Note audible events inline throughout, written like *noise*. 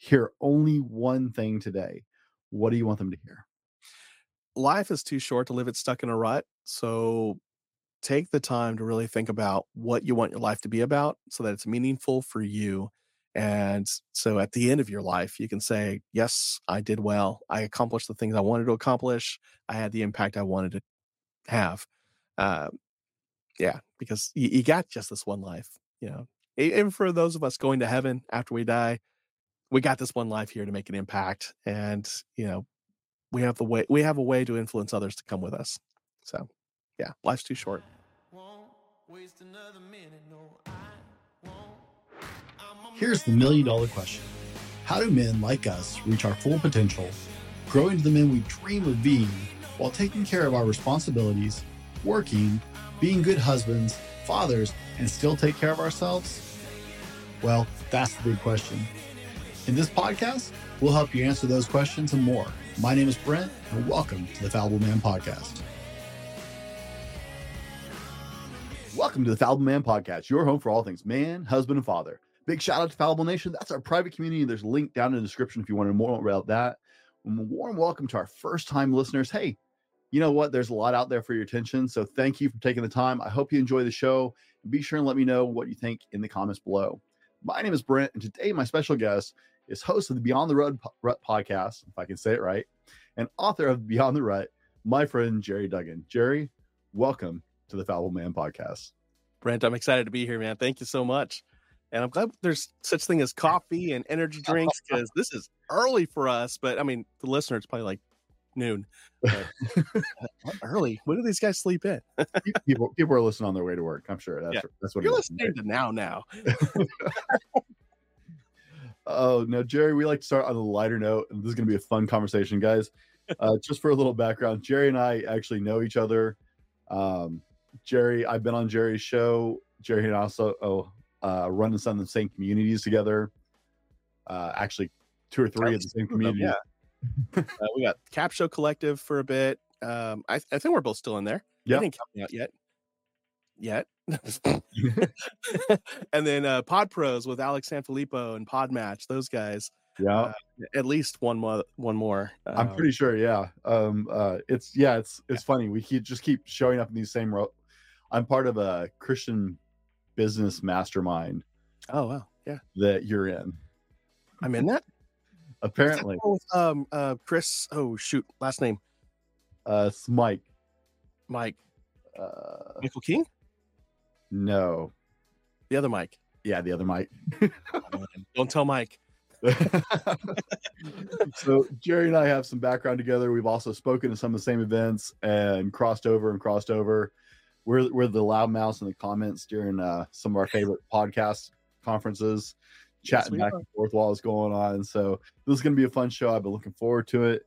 hear only one thing today, what do you want them to hear? Life is too short to live it stuck in a rut. So take the time to really think about what you want your life to be about so that it's meaningful for you. And so at the end of your life, you can say, Yes, I did well. I accomplished the things I wanted to accomplish. I had the impact I wanted to have. Uh, yeah, because you, you got just this one life, you know. Even for those of us going to heaven after we die, we got this one life here to make an impact. And, you know, we have the way we have a way to influence others to come with us. So yeah, life's too short. Here's the million dollar question How do men like us reach our full potential, grow into the men we dream of being, while taking care of our responsibilities, working, being good husbands, fathers, and still take care of ourselves? Well, that's the big question. In this podcast, we'll help you answer those questions and more. My name is Brent, and welcome to the Fallible Man Podcast. Welcome to the Fallible Man Podcast, your home for all things man, husband, and father. Big shout out to Fallible Nation. That's our private community. There's a link down in the description if you want to know more about that. Warm welcome to our first time listeners. Hey, you know what? There's a lot out there for your attention. So thank you for taking the time. I hope you enjoy the show. Be sure and let me know what you think in the comments below. My name is Brent, and today my special guest is host of the Beyond the Rut, Rut podcast, if I can say it right, and author of Beyond the Rut, my friend Jerry Dugan. Jerry, welcome to the Fallible Man podcast. Brent, I'm excited to be here, man. Thank you so much. And I'm glad there's such thing as coffee and energy drinks because *laughs* this is early for us. But I mean, the listener, it's probably like noon. But, *laughs* uh, early. When do these guys sleep in? *laughs* people people are listening on their way to work. I'm sure that's Yeah. that's what You're it is, listening to now now. Oh no, Jerry, we like to start on a lighter note, and this is going to be a fun conversation, guys. *laughs* Uh, just for a little background, Jerry and I actually know each other. Um, Jerry, I've been on Jerry's show. Jerry and I also oh, uh, run in some of the same communities together. Uh, actually, two or three of the same communities. Yeah. *laughs* Uh, we got Cap Show Collective for a bit. Um, I, I think we're both still in there. Yeah, didn't count me out yet. Yet. *laughs* *laughs* and then uh, Pod Pros with Alex Sanfilippo and Pod Match, those guys. Yeah, Uh, At least one more. One more. I'm Um, pretty sure. Yeah, um, uh, it's yeah, it's it's funny. We keep just keep showing up in these same. Ro- I'm part of a Christian business mastermind Oh wow, yeah, that you're in. I'm in that. Apparently, with, um, uh, Chris. Oh shoot, last name uh, it's Mike. Mike Uh, Michael King. No, The other Mike. yeah, the other Mike. *laughs* Don't tell Mike. *laughs* so Jerry and I have some background together. We've also spoken to some of the same events and crossed over and crossed over. We're we're the loud mouse in the comments during uh, some of our favorite podcast conferences, chatting we back are. and forth while it's going on. So this is going to be a fun show. I've been looking forward to it.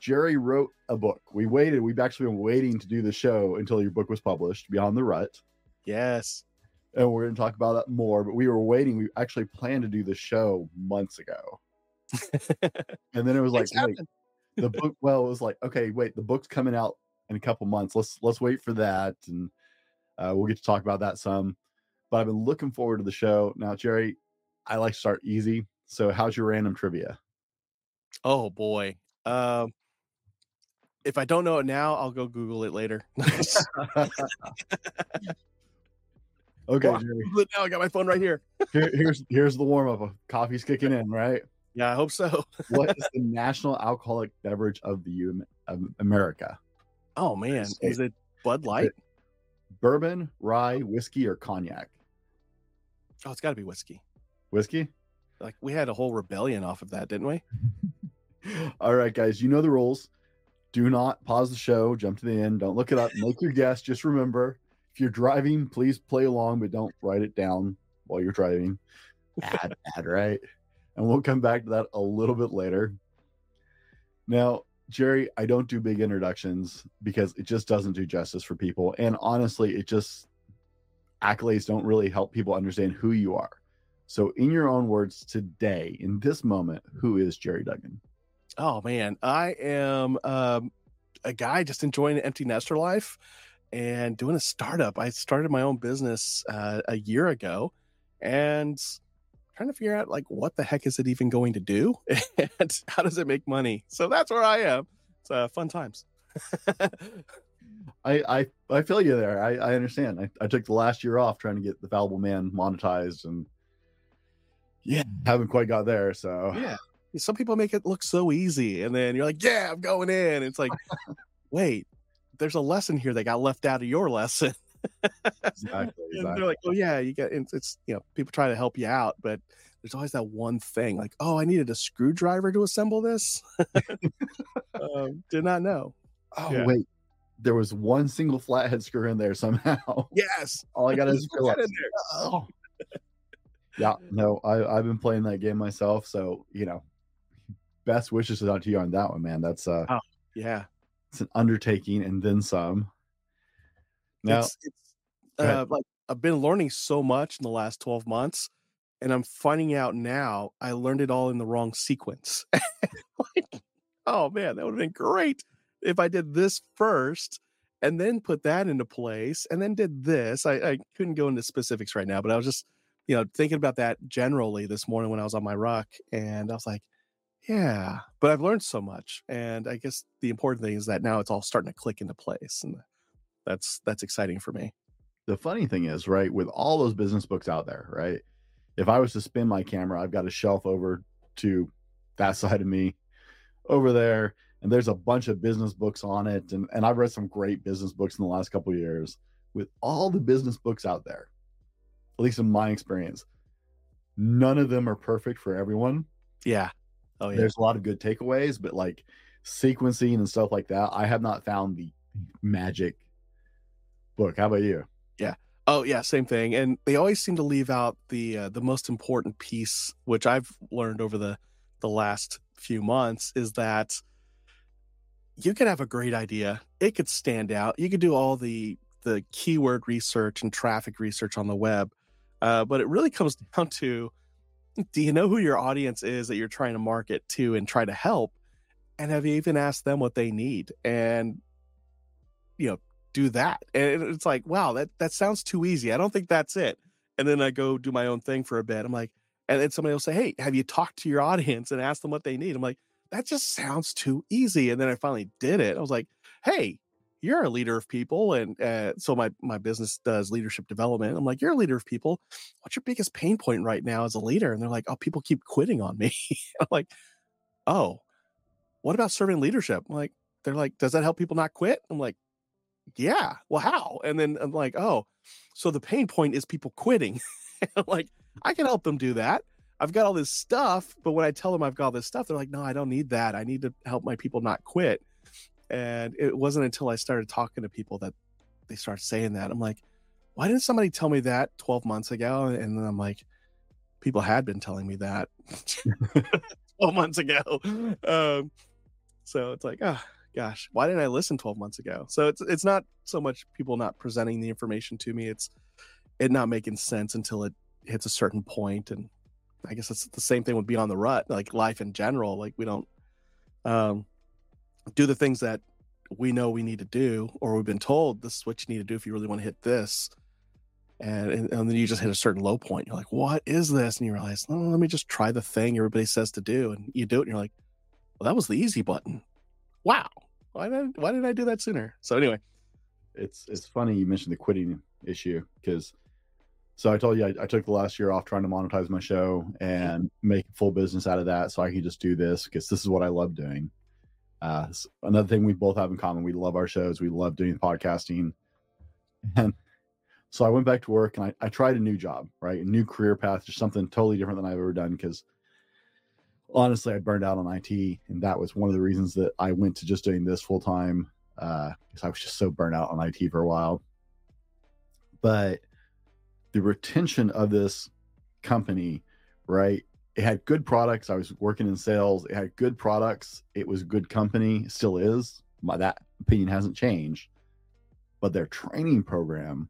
Jerry wrote a book. We waited. We've actually been waiting to do the show until your book was published, Beyond the Rut Yes. and we're going to talk about that more. But we were waiting. We actually planned to do the show months ago, *laughs* and then it was like, wait, the book. Well, it was like, okay, wait, the book's coming out in a couple months. Let's let's wait for that, and uh, we'll get to talk about that some. But I've been looking forward to the show. Now, Jerry, I like to start easy. So, how's your random trivia? Oh boy. Um, if I don't know it now, I'll go Google it later. *laughs* *laughs* Okay. Now I got my phone right here. *laughs* Here, here's here's the warm up. Coffee's kicking in, right? Yeah, I hope so. *laughs* What is the national alcoholic beverage of the U of America? Oh man, is it Bud Light? Bourbon, rye, whiskey, or cognac? Oh, it's got to be whiskey. Whiskey. Like we had a whole rebellion off of that, didn't we? *laughs* All right, guys, you know the rules. Do not pause the show, jump to the end, don't look it up, make your guess. Just remember, if you're driving, please play along, but don't write it down while you're driving. Bad, *laughs* bad, right? And we'll come back to that a little bit later. Now, Jerry, I don't do big introductions because it just doesn't do justice for people. And honestly, it just accolades don't really help people understand who you are. So, in your own words today, in this moment, who is Jerry Dugan? Oh man, I am um, a guy just enjoying an empty nester life and doing a startup. I started my own business uh, a year ago, and trying to figure out like what the heck is it even going to do *laughs* and how does it make money. So that's where I am. It's uh, fun times. I, I I feel you there. I, I understand. I, I took the last year off trying to get the Fallible Man monetized and yeah, haven't quite got there. So yeah. Some people make it look so easy, and then you're like, "Yeah, I'm going in." It's like, *laughs* wait, there's a lesson here that got left out of your lesson. *laughs* exactly, exactly. they're like, "Oh yeah, you get." It's, it's you know, people try to help you out, but there's always that one thing, like, "Oh, I needed a screwdriver to assemble this." *laughs* um, did not know. Oh yeah. wait, there was one single flathead screw in there somehow. *laughs* Yes. All I got is Phillips. Oh. yeah, no, I, I've been playing that game myself, so you know, best wishes out to you on that one, man. That's uh oh, yeah. It's an undertaking and then some. Now it's, it's uh, like I've been learning so much in the last 12 months, and I'm finding out now I learned it all in the wrong sequence. *laughs* like, oh man, that would have been great if I did this first and then put that into place and then did this. I, I couldn't go into specifics right now, but I was just, you know, thinking about that generally this morning when I was on my rock, and I was like, yeah, but I've learned so much. And I guess the important thing is that now it's all starting to click into place. And that's that's exciting for me. The funny thing is, right, with all those business books out there, right? If I was to spin my camera, I've got a shelf over to that *laughs* side of me over there and there's a bunch of business books on it and, and i've read some great business books in the last couple years with all the business books out there at least in my experience none of them are perfect for everyone yeah oh yeah there's a lot of good takeaways but like sequencing and stuff like that i have not found the magic book how about you yeah oh yeah same thing and they always seem to leave out the uh, the most important piece which i've learned over the the last few months is that you could have a great idea. It could stand out. You could do all the the keyword research and traffic research on the web, uh, but it really comes *laughs* down to: Do you know who your audience is that you're trying to market to and try to help? And have you even asked them what they need? And you know, do that. And it's like, wow, that that sounds too easy. I don't think that's it. And then I go do my own thing for a bit. I'm like, and then somebody will say, Hey, have you talked to your audience and asked them what they need? I'm like, that just sounds too easy. And then I finally did it. I was like, hey, you're a leader of people. And uh, so my, my business does leadership development. I'm like, you're a leader of people. What's your biggest pain point right now as a leader? And they're like, oh, people keep quitting on me. *laughs* I'm like, oh, what about serving leadership? I'm like, they're like, does that help people not quit? I'm like, yeah. Well, how? And then I'm like, oh, so the pain point is people quitting. *laughs* Like, I can help them do that. I've got all this stuff, but when I tell them I've got all this stuff, they're like, no, I don't need that. I need to help my people not quit. And it wasn't until I started talking to people that they start saying that. I'm like, why didn't somebody tell me that 12 months ago? And then I'm like, people had been telling me that *laughs* 12 months ago. Um, so it's like, oh gosh, why didn't I listen 12 months ago? So it's it's not so much people not presenting the information to me, it's it not making sense until it hits a certain point. and I guess it's the same thing with Beyond the Rut, like life in general. Like we don't um, do the things that we know we need to do, or we've been told this is what you need to do if you really want to hit this. And, and, and then you just hit a certain low point. You're like, what is this? And you realize, oh, let me just try the thing everybody says to do. And you do it, and you're like, well, that was the easy button. Wow. Why did why did I do that sooner? So anyway, it's it's funny you mentioned the quitting issue because so I told you I, I, took the last year off trying to monetize my show and make full business out of that, so I can just do this because this is what I love doing. Uh, another thing we both have in common: we love our shows, we love doing podcasting, and so I went back to work and I, I tried a new job, right, a new career path, just something totally different than I've ever done. Because honestly, I burned out on IT, and that was one of the reasons that I went to just doing this full time. Uh, because uh, I was just so burnt out on IT for a while, but the retention of this company, right? It had good products. I was working in sales. It had good products. It was good company, still is. My that opinion hasn't changed. But their training program,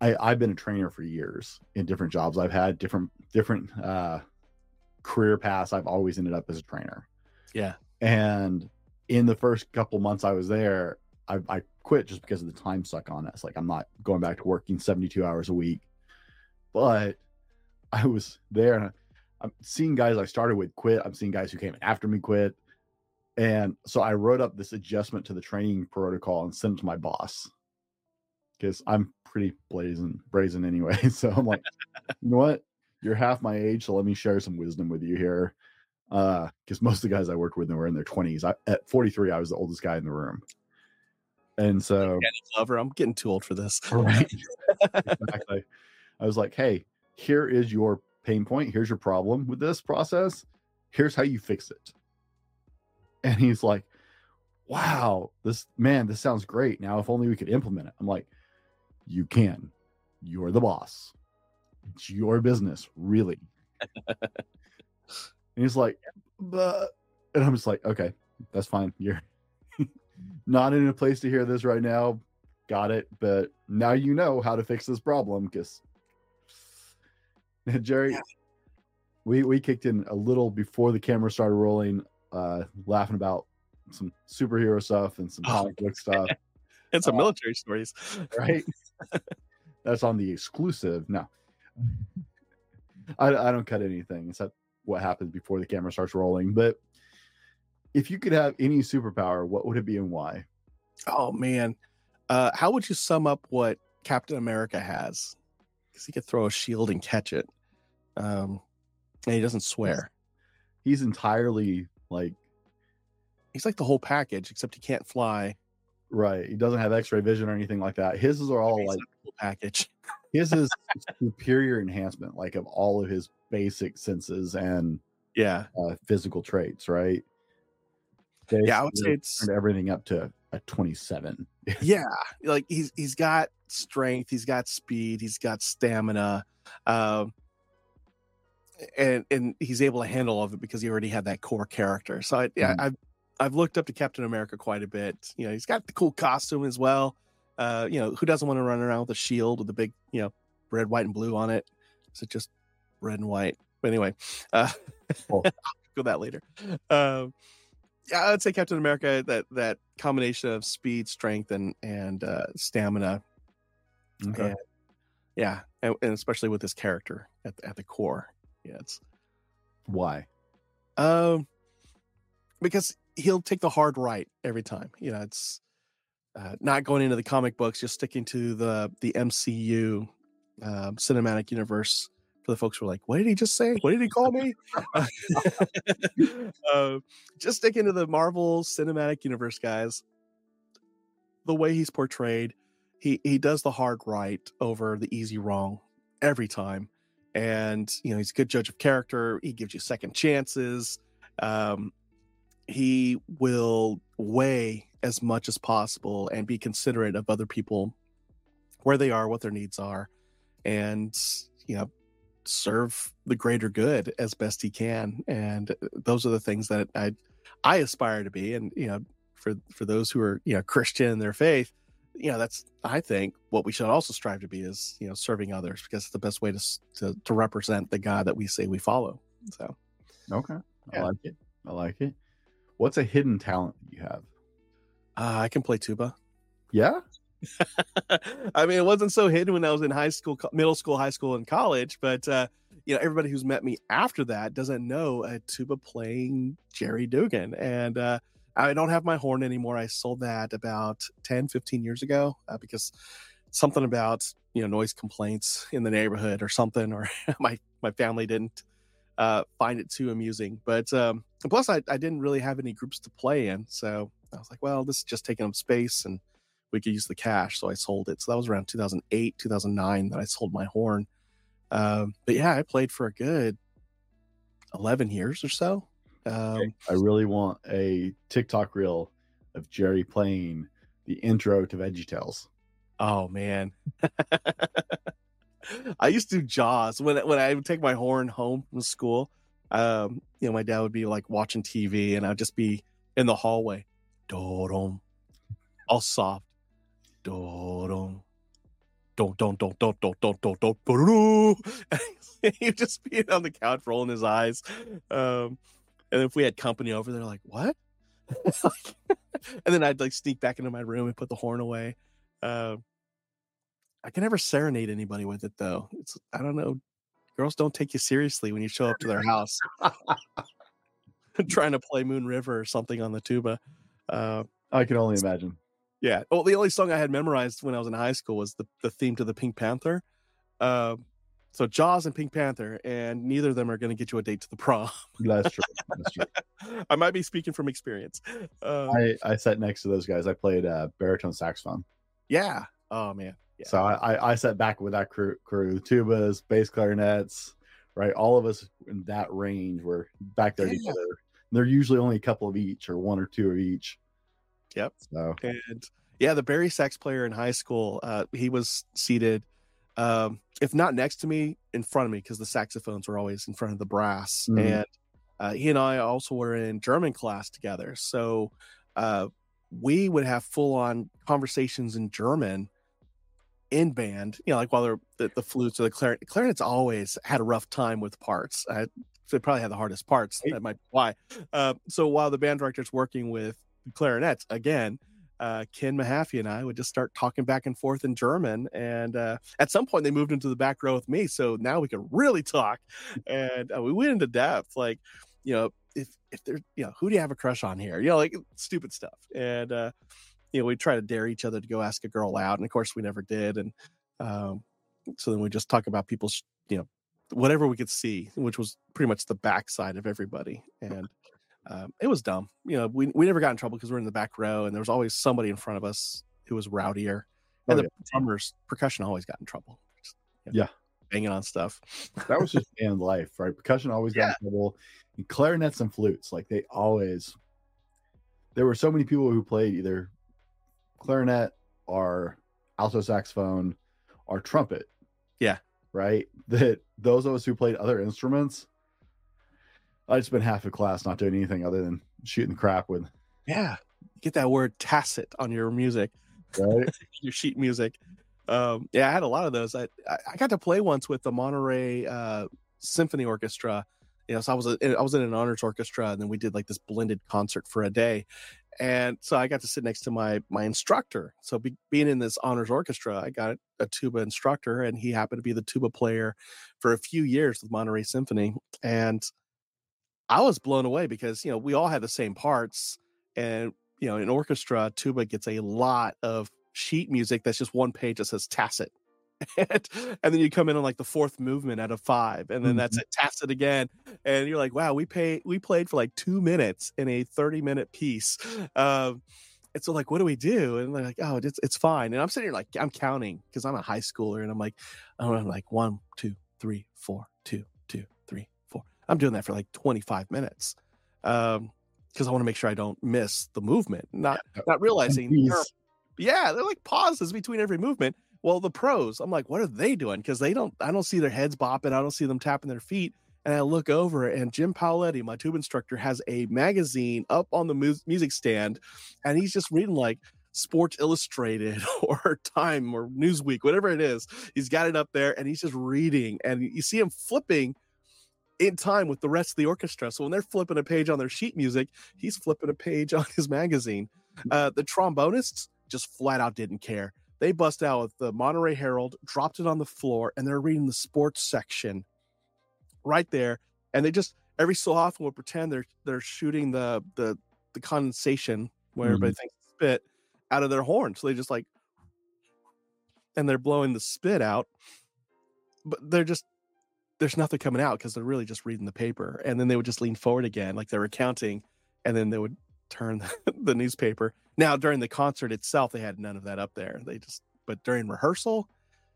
I, I've been a trainer for years in different jobs. I've had different different uh, career paths. I've always ended up as a trainer. Yeah. And in the first couple months I was there, I, I quit just because of the time suck on it. It's like I'm not going back to working 72 hours a week. But *laughs* I was there and I'm seeing guys I started with quit. I'm seeing guys who came after me quit. And so I wrote up this adjustment to the training protocol and sent it to my boss because I'm pretty blazing brazen anyway. *laughs* So I'm like, you know what? You're half my age, so let me share some wisdom with you here. Uh, because most of the guys I worked with were in their 20s. I, at 43, I was the oldest guy in the room. And so Danny Glover, I'm getting too old for this. right *laughs* exactly i was like hey here is your pain point. Here's your problem with this process. Here's how you fix it. And he's like wow this man this sounds great. Now if only we could implement it. I'm like you can. You're the boss. It's your business really. *laughs* And he's like but and i'm just like okay that's fine. You're *laughs* not in a place to hear this right now. Got it. But now you know how to fix this problem because *laughs* jerry Yeah. we we kicked in a little before the camera started rolling uh laughing about some superhero stuff and some Oh. comic book stuff *laughs* And some Uh, military stories. *laughs* right that's on the exclusive no I, I don't cut anything except what happens before the camera starts rolling but if you could have any superpower what would it be and why Oh man. Uh how would you sum up what Captain America has? Because he could throw a shield and catch it. Um and he doesn't swear. he's entirely like He's like the whole package, except he can't fly. Right. He doesn't have x-ray vision or anything like that. His are all He's like package. *laughs* his is superior enhancement, like of all of his basic senses and Yeah. uh, physical traits, right? Yeah, I would say it's everything up to a 27. *laughs* yeah like he's he's got strength he's got speed he's got stamina um and and he's able to handle all of it because he already had that core character so I, yeah Mhm. i've i've looked up to captain america quite a bit you know he's got the cool costume as well uh you know who doesn't want to run around with a shield with the big you know red white and blue on it is it just red and white but anyway uh Oh. *laughs* go that later um yeah, I'd say Captain America. That that combination of speed, strength, and and uh, stamina. Okay. Yeah, yeah, and, and especially with his character at the, at the core. Yeah, it's Why? um because he'll take the hard right every time. You know, it's uh, not going into the comic books, just sticking to the the MCU um, cinematic universe. For the folks who are like, "What did he just say? What did he call me?" uh, *laughs* just sticking to the Marvel Cinematic Universe, guys. The way he's portrayed, he he does the hard right over the easy wrong every time, and you know he's a good judge of character. He gives you second chances. Um, he will weigh as much as possible and be considerate of other people, where they are, what their needs are, and you know serve the greater good as best he can and uh, those are the things that i i aspire to be and you know for for those who are you know christian in their faith you know that's i think what we should also strive to be is you know serving others because it's the best way to to, to represent the god that we say we follow so Okay. I like it. I like it. What's a hidden talent you have? uh, i can play tuba Yeah. *laughs* I mean, it wasn't so hidden when I was in high school, middle school, high school, and college. But uh, you know, everybody who's met me after that doesn't know a tuba playing Jerry Dugan, and uh, I don't have my horn anymore. I sold that about 10, 15 years ago uh, because something about you know noise complaints in the neighborhood or something, or *laughs* my my family didn't uh, find it too amusing. But um, plus, I, I didn't really have any groups to play in, so I was like, well, this is just taking up space and we could use the cash. So I sold it. So that was around 2008, 2009 that I sold my horn. Um, but yeah, I played for a good 11 years or so. Um, I really want a TikTok reel of Jerry playing the intro to VeggieTales. Oh man, *laughs* I used to do Jaws when when I would take my horn home from school. Um, you know, my dad would be like watching TV, and I'd just be in the hallway, dorum, all soft, dorum. Don't don't don't don't don't don't don't don't. *laughs* He'd just be on the couch rolling his eyes. Um, and if we had company over, they're like, "What?" *laughs* and then I'd like sneak back into my room and put the horn away. Um, I can never serenade anybody with it though. It's I don't know. girls don't take you seriously when you show up to their house *laughs* trying to play Moon River or something on the tuba. Uh, I can only imagine. yeah. Well, the only song I had memorized when I was in high school was the, the theme to the Pink Panther. Uh, so Jaws and Pink Panther, and neither of them are going to get you a date to the prom. That's true. That's true. *laughs* I might be speaking from experience. Uh, I, I sat next to those guys. I played uh, baritone saxophone. yeah. Oh man. Yeah. So I, I, I sat back with that crew, crew, tubas, bass clarinets, right? All of us in that range were back there Yeah. together. They're usually only a couple of each or one or two of each. Yep. So and yeah, the bari sax player in high school, uh, he was seated, um, if not next to me, in front of me, because the saxophones were always in front of the brass. Mhm. And uh, he and I also were in German class together, so uh, we would have full on conversations in German in band. You know, like while the, the flutes or the clarinet. Clarinets always had a rough time with parts. I, they probably had the hardest parts. That might be why. Uh, so while the band director's working with clarinets again uh, ken mahaffey and i would just start talking back and forth in german and uh, at some point they moved into the back row with me so now we could really talk *laughs* and uh, we went into depth like you know if if there's you know who do you have a crush on here? You know like stupid stuff and uh you know we try to dare each other to go ask a girl out and of course we never did and um so then we just talk about people's you know whatever we could see which was pretty much the backside of everybody and um, it was dumb. You know, we, we never got in trouble because we're in the back row and there was always somebody in front of us who was rowdier. And Oh, the drummers, percussion always got in trouble. Just, you Yeah. Banging on stuff. *laughs* that was just band life, right? Percussion always got in trouble. And clarinets and flutes, like they always. There were so many people who played either clarinet or alto saxophone or trumpet. Yeah. Right. *laughs* That those of us who played other instruments, I just spent half a class not doing anything other than shooting the crap with. Yeah. Get that word tacet on your music, Right. *laughs* your sheet music. Um, yeah, I had a lot of those. I, I I got to play once with the Monterey uh, Symphony Orchestra. You know, so I was a, I was in an honors orchestra, and then we did like this blended concert for a day. And so I got to sit next to my my instructor. So be, being in this honors orchestra, I got a tuba instructor, and he happened to be the tuba player for a few years with Monterey Symphony. And I was blown away because you know we all have the same parts, and you know in orchestra, tuba gets a lot of sheet music that's just one page that says tacet. *laughs* And, and then you come in on like the fourth movement out of five, and then that's it tacet again. And you're like, wow, we pay we played for like two minutes in a 30 minute piece. Um, and so like, what do we do? And they're like, oh, it's it's fine. And I'm sitting here like I'm counting because I'm a high schooler, and I'm like, I'm like one, two, three, four, I'm doing that for like 25 minutes. Um, because I want to make sure I don't miss the movement, not not realizing are yeah, they're like pauses between every movement. Well, the pros, I'm like, what are they doing? Because they don't, I don't see their heads bopping. I don't see them tapping their feet. And I look over, and Jim Paoletti, my tube instructor, has a magazine up on the mu- music stand, and he's just reading like Sports Illustrated *laughs* or Time or Newsweek, whatever it is. He's got it up there, and he's just reading, and you see him flipping in time with the rest of the orchestra. So when they're flipping a page on their sheet music, he's flipping a page *laughs* on his magazine. Uh, the trombonists just flat out didn't care. They bust out with the Monterey Herald, dropped it on the floor, and they're reading the sports section right there. And they just every so often will pretend they're they're shooting the the the condensation where everybody thinks spit out of their horn. So they just like and they're blowing the spit out, but they're just there's nothing coming out because they're really just reading the paper. And then they would just lean forward again, like they were counting, and then they would turn the, *laughs* the newspaper. Now during the concert itself, they had none of that up there. They just but during rehearsal,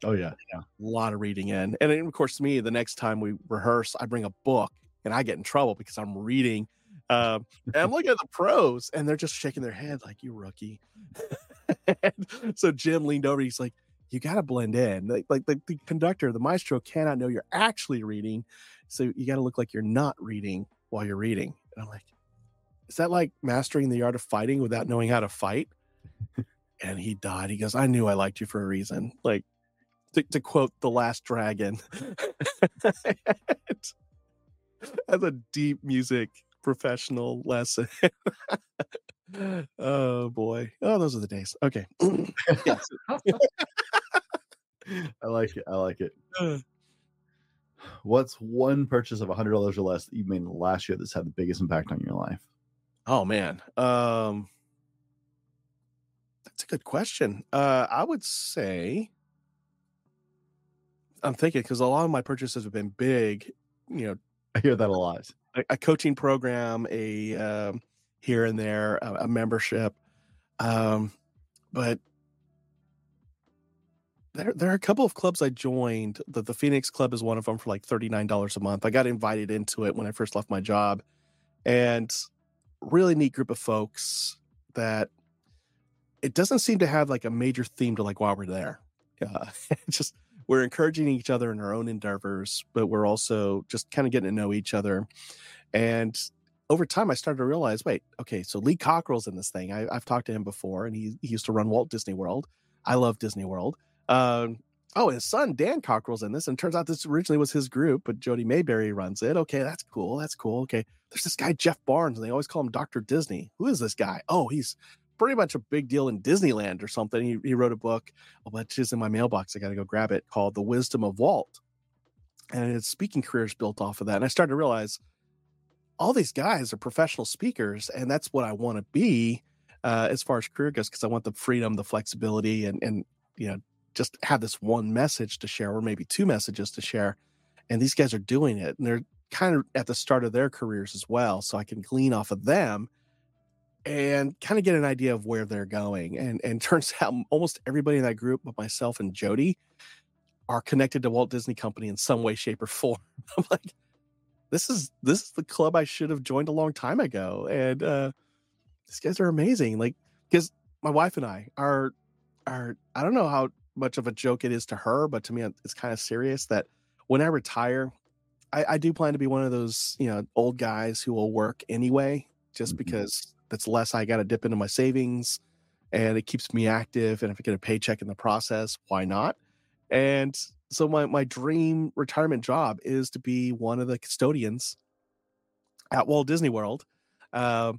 Oh yeah. Yeah. a lot of reading in. And then, of course, me, the next time we rehearse, I bring a book and I get in trouble because I'm reading. Um, and I'm looking at the pros and they're just shaking their head like, you rookie. *laughs* And so Jim leaned over. He's like, you got to blend in. Like, like the, the conductor, the maestro cannot know you're actually reading. So you got to look like you're not reading while you're reading. And I'm like, is that like mastering the art of fighting without knowing how to fight? and he died. He goes, I knew I liked you for a reason. Like, to, to quote the last dragon *laughs* as a deep music professional lesson *laughs* oh boy oh those are the days okay *clears throat* *laughs* *laughs* I like it. I like it. What's one purchase of a hundred dollars or less that you made in the last year that's had the biggest impact on your life? Oh man. Um that's a good question. Uh I would say I'm thinking because a lot of my purchases have been big, you know, I hear that a lot. a, a coaching program, a um, here and there, a, a membership. Um, but there, there are a couple of clubs I joined. The, the Phoenix Club is one of them for like $39 a month. I got invited into it when I first left my job. And really neat group of folks that it doesn't seem to have like a major theme to like while we're there. Uh, *laughs* just we're encouraging each other in our own endeavors, but we're also just kind of getting to know each other. And over time, I started to realize, wait, okay, so Lee Cockerell's in this thing. I, have talked to him before, and he, he used to run Walt Disney World. I love Disney World. Um, oh, his son Dan Cockerell's in this, and turns out this originally was his group, but Jody Maberry runs it. Okay, that's cool. That's cool. Okay, there's this guy Jeff Barnes, and they always call him Doctor Disney. Who is this guy? Oh, he's pretty much a big deal in Disneyland or something. He, he wrote a book, oh, which is in my mailbox. I got to go grab it, called The Wisdom of Walt. And his speaking career is built off of that. And I started to realize all these guys are professional speakers, and that's what I want to be uh, as far as career goes, because I want the freedom, the flexibility, and and you know just have this one message to share, or maybe two messages to share. And these guys are doing it, and they're kind of at the start of their careers as well. So I can glean off of them and kind of get an idea of where they're going. And and *laughs* turns out almost everybody in that group, but myself and Jody, are connected to Walt Disney Company in some way, shape, or form. *laughs* I'm like, this is this is the club I should have joined a long time ago. And uh these guys are amazing. Like, because my wife and I are are I don't know how much of a joke it is to her, but to me it's kind of serious that when I retire, I, I do plan to be one of those, you know, old guys who will work anyway, just mm-hmm. because that's less I got to dip into my savings and it keeps me active. And if I get a paycheck in the process, why not? And so my, my dream retirement job is to be one of the custodians at Walt Disney World, uh,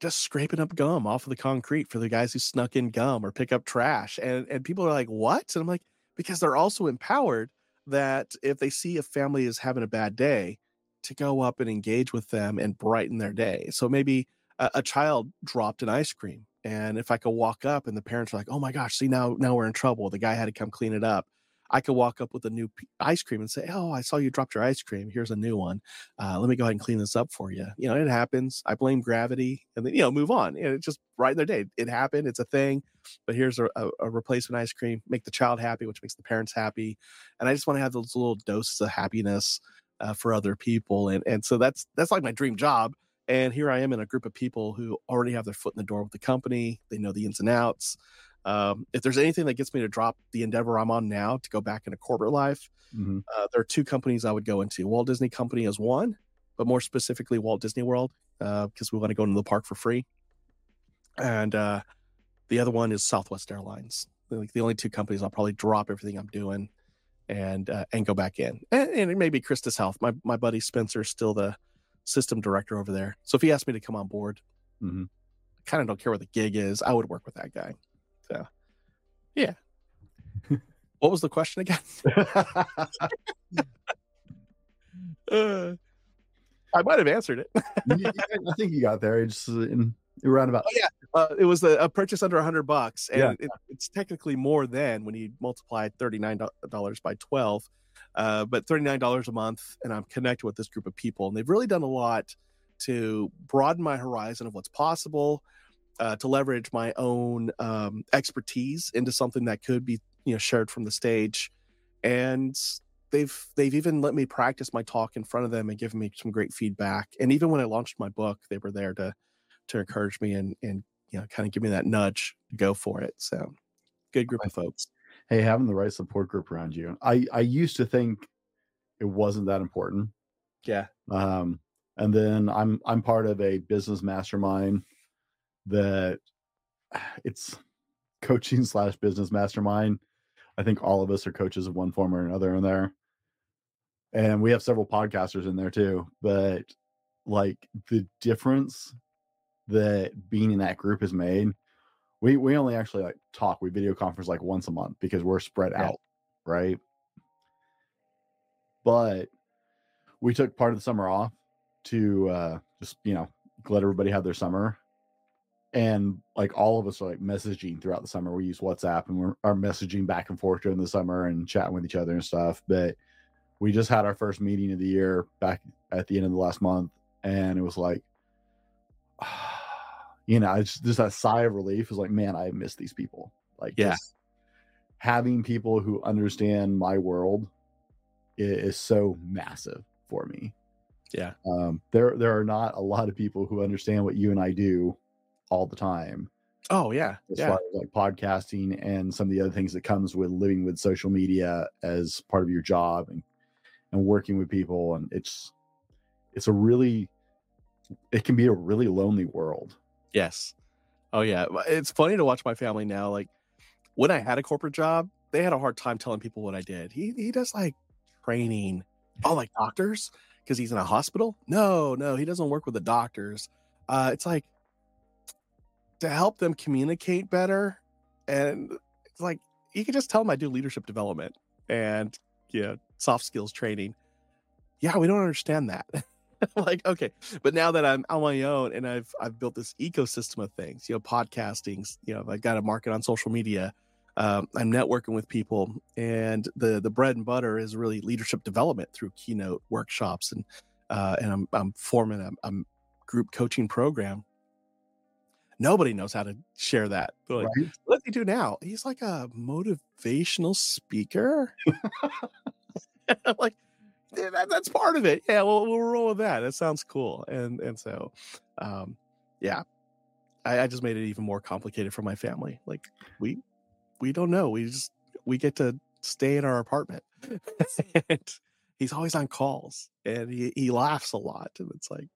just scraping up gum off of the concrete for the guys who snuck in gum or pick up trash. And, and people are like, what? And I'm like, because they're also empowered that if they see a family is having a bad day, to go up and engage with them and brighten their day. So maybe a, a, child dropped an ice cream, and if I could walk up and the parents are like, "Oh my gosh, see now now we're in trouble. The guy had to come clean it up." I could walk up with a new ice cream and say, "Oh, I saw you dropped your ice cream. Here's a new one. Uh, let me go ahead and clean this up for you." You know, it happens. I blame gravity, and then you know, move on. It's just in their day. It happened. It's a thing. But here's a, a, a replacement ice cream. Make the child happy, which makes the parents happy. And I just want to have those little doses of happiness uh, for other people and and so that's that's like my dream job and here i am in a group of people who already have their foot in the door with the company they know the ins and outs um, if there's anything that gets me to drop the endeavor i'm on now to go back into corporate life mm-hmm. uh, there are two companies i would go into walt disney company is one but more specifically walt disney world because uh, we want to go into the park for free and uh, the other one is southwest airlines like the only two companies i'll probably drop everything i'm doing and uh, and go back in. And, and maybe Christus Health. My my buddy Spencer's still the system director over there. So if he asked me to come on board, mm-hmm. I kind of don't care what the gig is. I would work with that guy. So yeah. *laughs* what was the question again? uh, *laughs* I might have answered it. *laughs* yeah, I think you got there. It's in roundabout. Oh, yeah, uh, it was a, a, purchase under a hundred bucks, and yeah. it, it's technically more than when you multiply thirty nine dollars by twelve. Uh, but thirty nine dollars a month, and I'm connected with this group of people, and they've really done a lot to broaden my horizon of what's possible, uh, to leverage my own um, expertise into something that could be you know shared from the stage, and they've they've even let me practice my talk in front of them and given me some great feedback. And even when I launched my book, they were there to to encourage me and and you know kind of give me that nudge to go for it. So good group of folks. Hey, having the right support group around you. I I used to think it wasn't that important. Yeah. Um, and then I'm I'm part of a business mastermind that *sighs* it's coaching *laughs* slash business mastermind. I think all of us are coaches of one form or another in there. And we have several podcasters in there too. But like the difference that being in that group has made. We we only actually like talk. We video conference like once a month because we're spread yeah. out, right? but we took part of the summer off to uh, just you know let everybody have their summer and like all of us are like messaging throughout the summer we use whatsapp and we're are messaging back and forth during the summer and chatting with each other and stuff but we just had our first meeting of the year back at the end of the last month and it was like *sighs* you know it's just that sigh of relief is like man i miss these people like Yeah. having people who understand my world is so massive for me Yeah. um there there are not a lot of people who understand what you and i do all the time Oh yeah. as Yeah. far as like podcasting and some of the other things that comes with living with social media as part of your job and and working with people and it's it's a really it can be a really lonely world Yes. Oh yeah. It's funny to watch my family now. Like when I had a corporate job, they had a hard time telling people what I did. He he does like training. Oh, like doctors? Because he's in a hospital? No, no, he doesn't work with the doctors. Uh it's like to help them communicate better. And it's like you can just tell them I do leadership development and yeah, soft skills training. Yeah, we don't understand that. *laughs* like okay but now that i'm on my own and i've i've built this ecosystem of things you know podcastings, you know i've got a market on social media um, i'm networking with people and the the bread and butter is really leadership development through keynote workshops and uh, and i'm, I'm forming a, a group coaching program nobody knows how to share that They're like, right what does he do now he's like a motivational speaker *laughs* *laughs* I'm like "Yeah, that, that's part of it. Yeah, we'll, we'll roll with that. That sounds cool. And and so, um, yeah, I, I just made it even more complicated for my family. Like we we don't know. We just we get to stay in our apartment, *laughs* and he's always on calls, and he he laughs a lot, and it's like,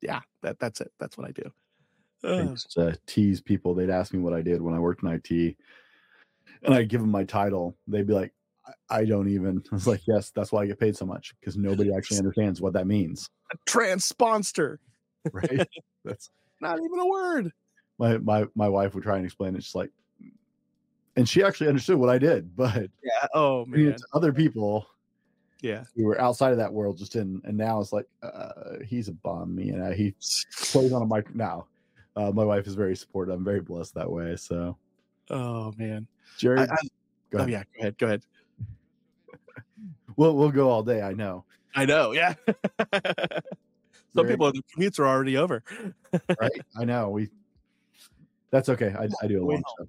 yeah, that that's it. That's what I do. I Uh, used to tease people. They'd ask me what i did when i worked in it and i'd give them my title. They'd be like I, I don't even. I was like yes that's why i get paid so much because nobody actually *laughs* understands what that means. Transponster, right? *laughs* That's not even a word. my my my wife would try and explain it. Just like and she actually understood what i did *laughs* but Yeah. Oh man. it's other people Yeah. who were outside of that world just didn't and now it's like uh he's a bum you know? He plays on a mic now uh, my wife is very supportive i'm very blessed that way so Oh man. jerry I, I, go oh ahead. yeah. Go ahead. Go ahead. *laughs* we'll, we'll go all day i know I know, yeah. *laughs* Some people, the commutes are already over. right i know we that's okay i, I do a long show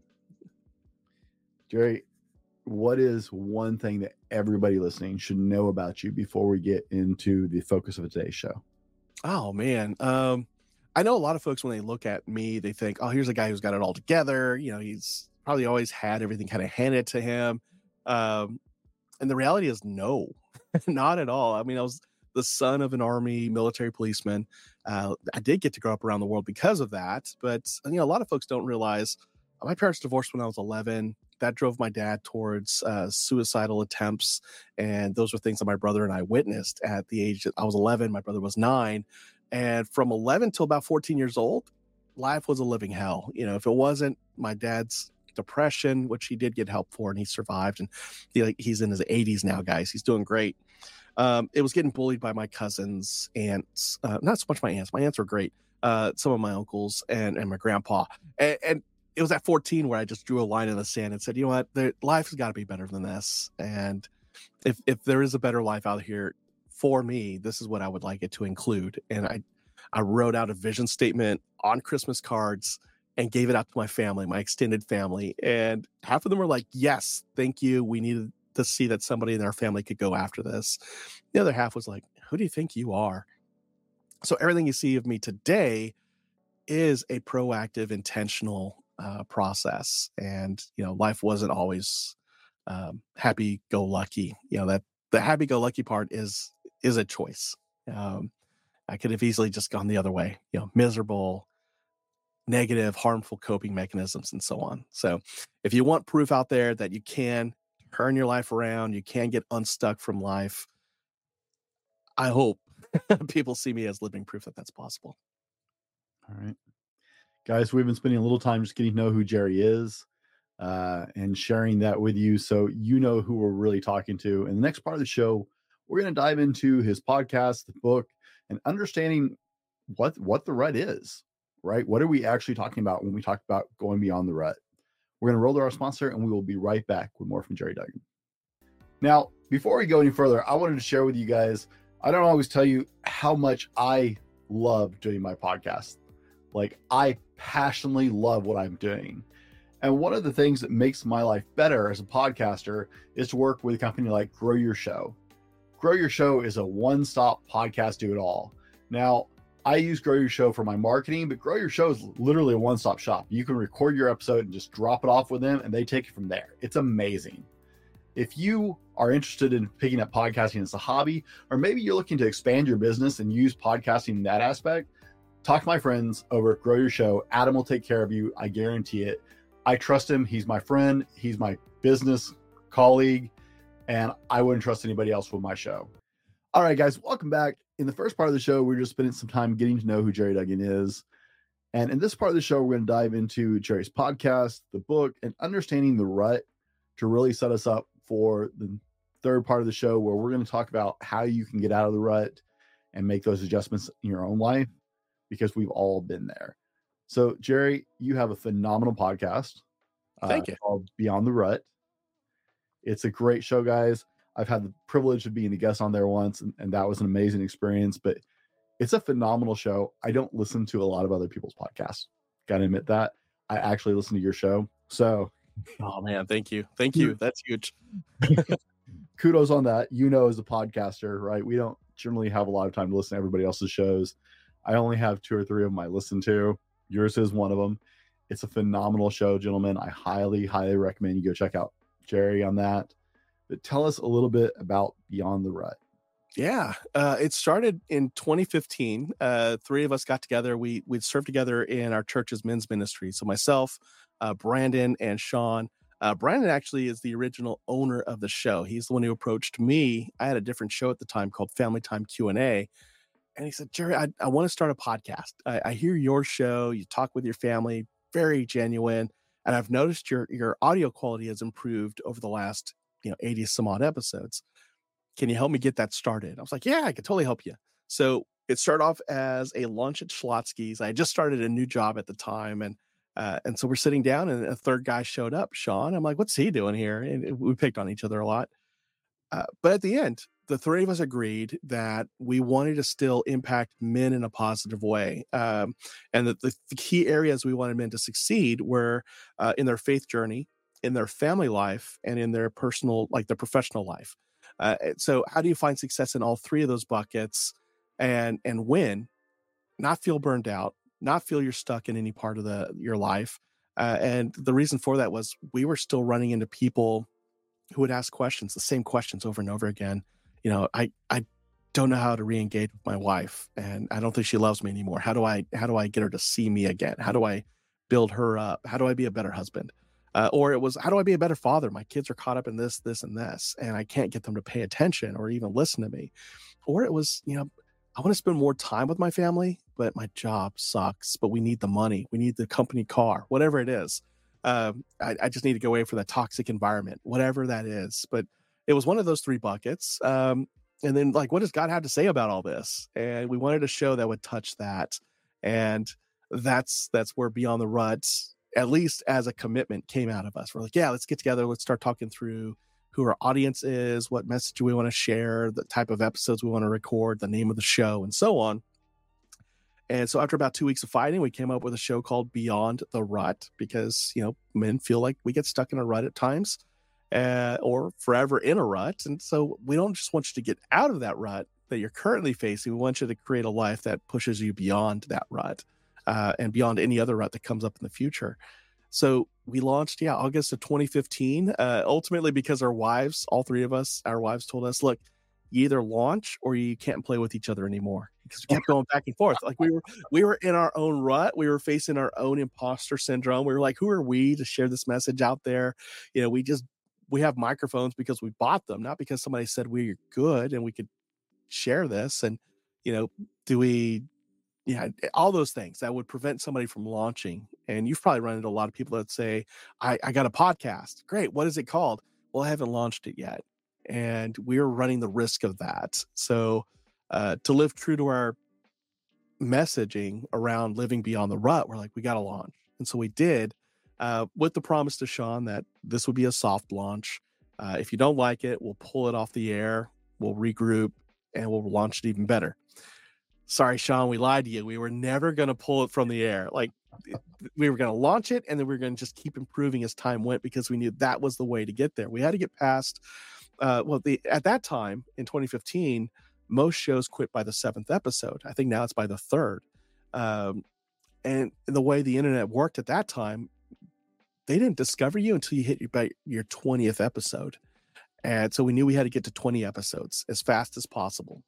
jerry what is one thing that everybody listening should know about you before we get into the focus of today's show Oh man. Um, I know a lot of folks when they look at me, they think, oh, here's a guy who's got it all together. You know, he's probably always had everything kind of handed to him. Um, and the reality is no, *laughs* not at all. I mean, I was the son of an army military policeman. Uh, I did get to grow up around the world because of that, but you know, a lot of folks don't realize my parents divorced when I was 11. That drove my dad towards uh, suicidal attempts, and those were things that my brother and I witnessed at the age I was 11. My brother was nine, and from 11 till about 14 years old, life was a living hell. You know, if it wasn't my dad's depression, which he did get help for, and he survived, and he, like he's in his 80s now, guys. He's doing great. Um, it was getting bullied by my cousins, aunts, uh, not so much my aunts. My aunts were great. Uh, some of my uncles and and my grandpa, and, and it was at 14 where I just drew a line in the sand and said, you know what, there, life has got to be better than this. And if if there is a better life out here for me, this is what I would like it to include. And I I wrote out a vision statement on Christmas cards and gave it out to my family, my extended family. And half of them were like, yes, thank you. We needed to see that somebody in our family could go after this. The other half was like, who do you think you are? So everything you see of me today is a proactive, intentional uh, process. And, you know, life wasn't always um, happy go lucky. You know, that the happy go lucky part is is a choice. Um, I could have easily just gone the other way, you know, miserable, negative, harmful coping mechanisms, and so on. So, if you want proof out there that you can turn your life around, you can get unstuck from life, I hope *laughs* people see me as living proof that that's possible. All right. Guys, we've been spending a little time just getting to know who Jerry is. uh, and sharing that with you so you know who we're really talking to. In the next part of the show, we're going to dive into his podcast, the book, and understanding what what the rut is. Right? What are we actually talking about when we talk about going beyond the rut? We're going to roll to our sponsor, and we will be right back with more from Jerry Dugan. Now, before we go any further, I wanted to share with you guys. I don't always tell you how much I love doing my podcast. Like I passionately love what I'm doing. And one of the things that makes my life better as a podcaster is to work with a company like Grow Your Show. Grow Your Show is a one stop podcast do it all. Now, I use Grow Your Show for my marketing, but Grow Your Show is literally a one stop shop. You can record your episode and just drop it off with them, and they take it from there. It's amazing. If you are interested in picking up podcasting as a hobby, or maybe you're looking to expand your business and use podcasting in that aspect, talk to my friends over at Grow Your Show. Adam will take care of you. I guarantee it. I trust him. He's my friend, he's my business colleague, and I wouldn't trust anybody else with my show. All right, guys, welcome back. In the first part of the show, we're just spending some time getting to know who Jerry Dugan is. And in this part of the show, we're going to dive into Jerry's podcast, the book, and understanding the rut to really set us up for the third part of the show where we're going to talk about how you can get out of the rut and make those adjustments in your own life because we've all been there. So, Jerry, you have a phenomenal podcast. Thank uh, you. Called Beyond the Rut. It's a great show, guys. I've had the privilege of being a guest on there once, and, and that was an amazing experience. But it's a phenomenal show. I don't listen to a lot of other people's podcasts. Got to admit that. I actually listen to your show. So, *laughs* oh man, thank you, thank you. That's huge. *laughs* Kudos on that. You know, as a podcaster, right? We don't generally have a lot of time to listen to everybody else's shows. I only have two or three of them I listen to. Yours is one of them. It's a phenomenal show, gentlemen. I highly, highly recommend you go check out Jerry on that. But tell us a little bit about Beyond the Rut. Yeah, uh, it started in 2015. Uh, three of us got together. We we'd served together in our church's men's ministry. So myself, uh, Brandon, and Sean. Uh, Brandon actually is the original owner of the show. He's the one who approached me. I had a different show at the time called Family Time Q and A, and he said, Jerry, I, I want to start a podcast. I, I hear your show. You talk with your family, very genuine. And I've noticed your your audio quality has improved over the last, you know, 80 some odd episodes. Can you help me get that started? I was like, Yeah, I can totally help you. So it started off as a lunch at Schlotzsky's. I just started a new job at the time. And uh, and so we're sitting down and a third guy showed up, Sean. I'm like, what's he doing here? And we picked on each other a lot. Uh, but at the end, the three of us agreed that we wanted to still impact men in a positive way. Um, and that the, the, key areas we wanted men to succeed were uh, in their faith journey, in their family life, and in their personal, like their professional life. Uh, so, how do you find success in all three of those buckets and and win, not feel burned out, not feel you're stuck in any part of the your life? Uh, and the reason for that was we were still running into people who would ask questions, the same questions over and over again you know, I I don't know how to re-engage with my wife and I don't think she loves me anymore. How do I how do I get her to see me again? How do I build her up? How do I be a better husband? Uh, or it was how do I be a better father? My kids are caught up in this, this, and this, and I can't get them to pay attention or even listen to me. Or it was, you know, I want to spend more time with my family, but my job sucks. But we need the money, we need the company car, whatever it is. Um, I, I just need to go away from the toxic environment, whatever that is. But it was one of those three buckets. Um, and then like, what does God have to say about all this? And we wanted a show that would touch that. And that's that's where Beyond the Ruts, at least as a commitment, came out of us. We're like, yeah, let's get together. Let's start talking through who our audience is, what message we want to share, the type of episodes we want to record, the name of the show, and so on. And so after about two weeks of fighting, we came up with a show called Beyond the Rut because, you know, men feel like we get stuck in a rut at times uh, or forever in a rut. And so we don't just want you to get out of that rut that you're currently facing. We want you to create a life that pushes you beyond that rut uh, and beyond any other rut that comes up in the future. So we launched, yeah, August of 2015. Uh, ultimately, because our wives, all three of us, our wives told us, look, you either launch or you can't play with each other anymore because we kept *laughs* going back and forth. Like we were, we were in our own rut. We were facing our own imposter syndrome. We were like, who are we to share this message out there? You know, we just we have microphones because we bought them, not because somebody said we're good and we could share this. And, you know, do we yeah, eh, all those things that would prevent somebody from launching. And you've probably run into a lot of people that say, I, I got a podcast. Great. What is it called? Well, I haven't launched it yet. And we're running the risk of that. So uh, to live true to our messaging around living beyond the rut, we're like, we got to launch. And so we did uh, with the promise to Sean that this would be a soft launch. Uh, if you don't like it, we'll pull it off the air, we'll regroup, and we'll launch it even better. Sorry, Sean, we lied to you. We were never going to pull it from the air. Like we were going to launch it and then we were going to just keep improving as time went because we knew that was the way to get there. We had to get past, uh, well, the at that time in 2015, most shows quit by the seventh episode. I think now it's by the third. Um, and the way the internet worked at that time, they didn't discover you until you hit your, your 20th episode. And so we knew we had to get to 20 episodes as fast as possible.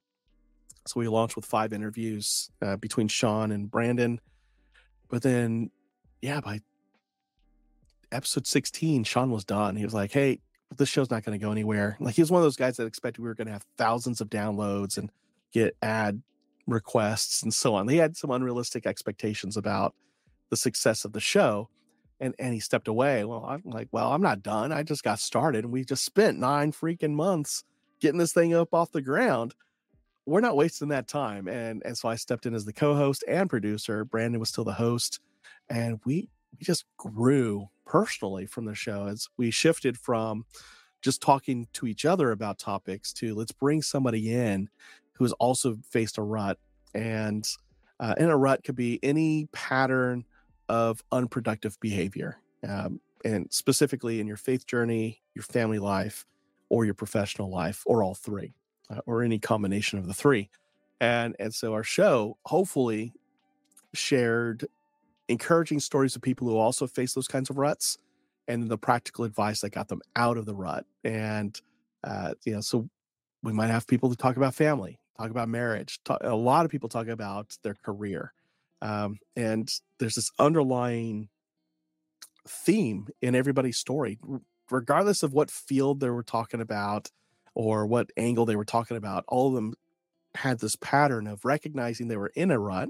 So we launched with five interviews uh, between Sean and Brandon. But then, yeah, by episode 16, Sean was done. He was like, hey, this show's not going to go anywhere. Like he was one of those guys that expected we were going to have thousands of downloads and get ad requests and so on. They had some unrealistic expectations about the success of the show. And and he stepped away. Well, I'm like, well, I'm not done. I just got started and we just spent nine freaking months getting this thing up off the ground. We're not wasting that time. And and so I stepped in as the co-host and producer. Brandon was still the host. And we we just grew personally from the show as we shifted from just talking to each other about topics to let's bring somebody in who has also faced a rut and uh, in a rut could be any pattern of unproductive behavior um, and specifically in your faith journey your family life or your professional life or all three uh, or any combination of the three and and so our show hopefully shared encouraging stories of people who also face those kinds of ruts and the practical advice that got them out of the rut. And, uh, you know, so we might have people to talk about family, talk about marriage. Talk, a lot of people talk about their career. Um, and there's this underlying theme in everybody's story, regardless of what field they were talking about or what angle they were talking about. All of them had this pattern of recognizing they were in a rut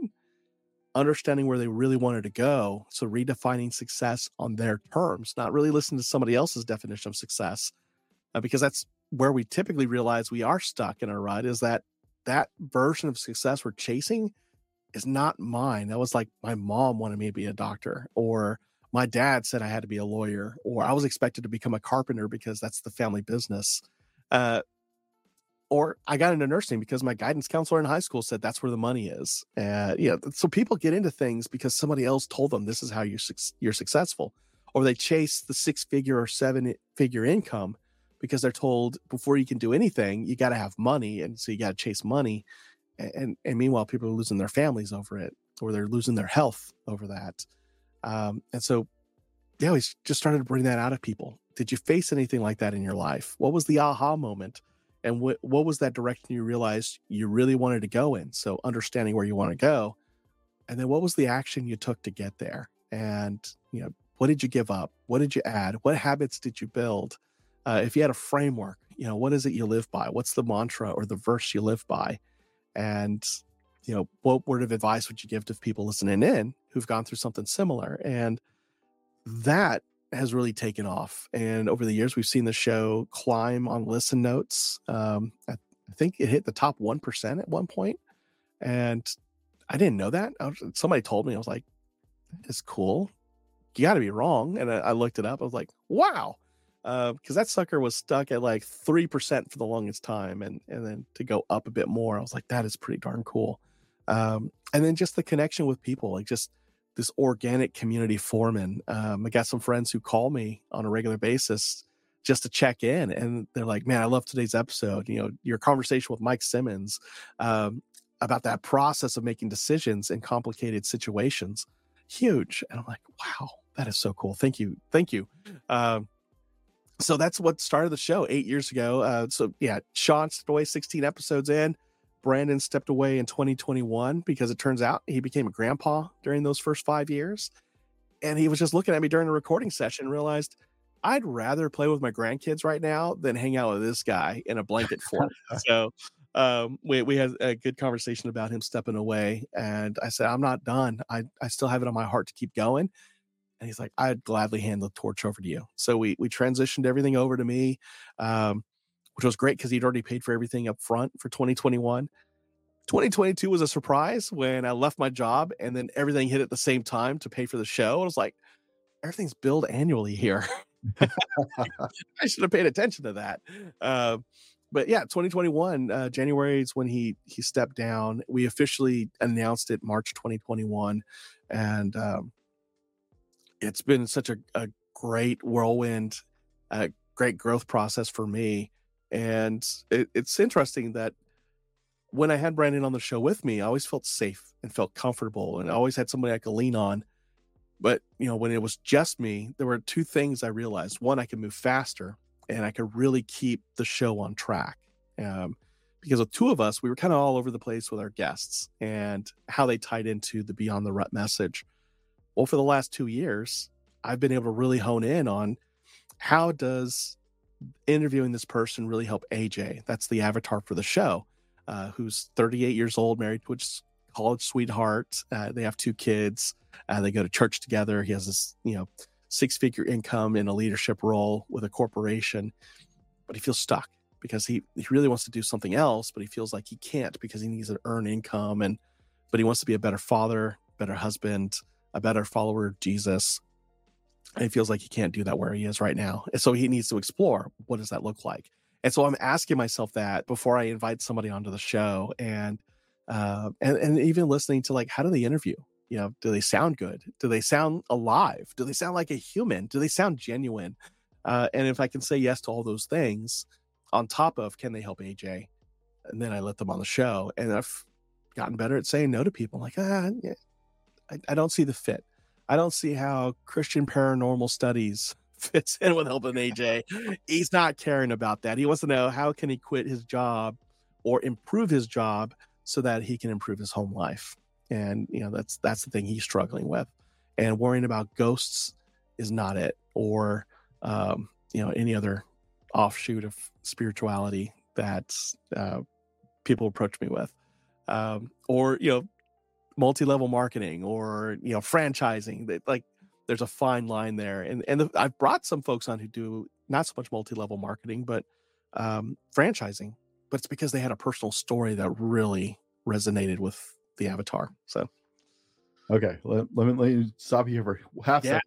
understanding where they really wanted to go. So redefining success on their terms, not really listening to somebody else's definition of success, uh, because that's where we typically realize we are stuck in a rut. Is that that version of success we're chasing is not mine. That was like my mom wanted me to be a doctor, or my dad said I had to be a lawyer, or I was expected to become a carpenter because that's the family business. Uh, or I got into nursing because my guidance counselor in high school said that's where the money is. Uh, know, so people get into things because somebody else told them this is how you're you're successful, or they chase the six figure or seven figure income because they're told before you can do anything you got to have money, and so you got to chase money. And, and meanwhile, people are losing their families over it, or they're losing their health over that. Um, and so, yeah, we just started to bring that out of people. Did you face anything like that in your life? What was the aha moment? and what what was that direction you realized you really wanted to go in so understanding where you want to go and then what was the action you took to get there and you know what did you give up what did you add what habits did you build uh, if you had a framework you know what is it you live by what's the mantra or the verse you live by and you know what word of advice would you give to people listening in who've gone through something similar and that has really taken off. And over the years, we've seen the show climb on listen notes. Um, I, I, think it hit the top 1% at one. And I didn't know that. Was, somebody told me, I was like, that is cool. You got to be wrong. And I, I, looked it up. I was like, wow. Because uh, that sucker was stuck at like 3% for the longest time. And, and then to go up a bit more, I was like, that is pretty darn cool. Um, and then just the connection with people, like just this organic community forming. Um, I got some friends who call me on a regular basis just to check in, and they're like, "Man, I love today's episode. You know, your conversation with Mike Simmons um, about that process of making decisions in complicated situations, huge." And I'm like, "Wow, that is so cool. Thank you, thank you." Um, so that's what started the show eight years ago. Uh, so yeah, Sean stepped away 16 episodes in. Brandon stepped away in 2021 because it turns out he became a grandpa during those first five years. And he was just looking at me during the recording session and realized I'd rather play with my grandkids right now than hang out with this guy in a blanket fort. *laughs* so um, we we had a good conversation about him stepping away, and I said, "I'm not done. I I still have it on my heart to keep going." And he's like, "I'd gladly hand the torch over to you." So we we transitioned everything over to me, um, which was great because he'd already paid for everything up front for 2021. 2022 was a surprise when I left my job and then everything hit at the same time to pay for the show. I was like, everything's billed annually here. *laughs* I should have paid attention to that. Uh, but yeah, 2021 uh, January is when he he stepped down. We officially announced it March 2021, and um, it's been such a, a great whirlwind, a great growth process for me. And it, it's interesting that when I had Brandon on the show with me, I always felt safe and felt comfortable, and I always had somebody I could lean on. But you know, when it was just me, there were two things I realized: one, I could move faster, and I could really keep the show on track. Um, because with two of us, we were kind of all over the place with our guests and how they tied into the Beyond the Rut message. Well, for the last two years, I've been able to really hone in on how does interviewing this person really help AJ? That's the avatar for the show, uh, who's 38 years old, married to a college sweetheart. Uh, they have two kids. Uh, they go to church together. He has this, you know, six figure income in a leadership role with a corporation, but he feels stuck because he, he really wants to do something else, but he feels like he can't because he needs to earn income and but he wants to be a better father, better husband, a better follower of Jesus. And he feels like he can't do that where he is right now. And so he needs to explore what does that look like? And so I'm asking myself that before I invite somebody onto the show and uh, and and even listening to like how do they interview? you know do they sound good do they sound alive do they sound like a human do they sound genuine uh, and if i can say yes to all those things on top of can they help aj and then i let them on the show and i've gotten better at saying no to people like ah yeah, I, I don't see the fit. I don't see how christian paranormal studies *laughs* fits in with helping aj he's not caring about that. He wants to know how can he quit his job or improve his job so that he can improve his home life. And you know that's that's the thing he's struggling with. And worrying about ghosts is not it or um, you know any other offshoot of spirituality that uh, people approach me with. Um, or you know multi-level marketing or you know franchising that like there's a fine line there and and the, i've brought some folks on who do not so much multi-level marketing but um, franchising but it's because they had a personal story that really resonated with the avatar. So, okay, let, let me let me stop you for *laughs* half yeah. second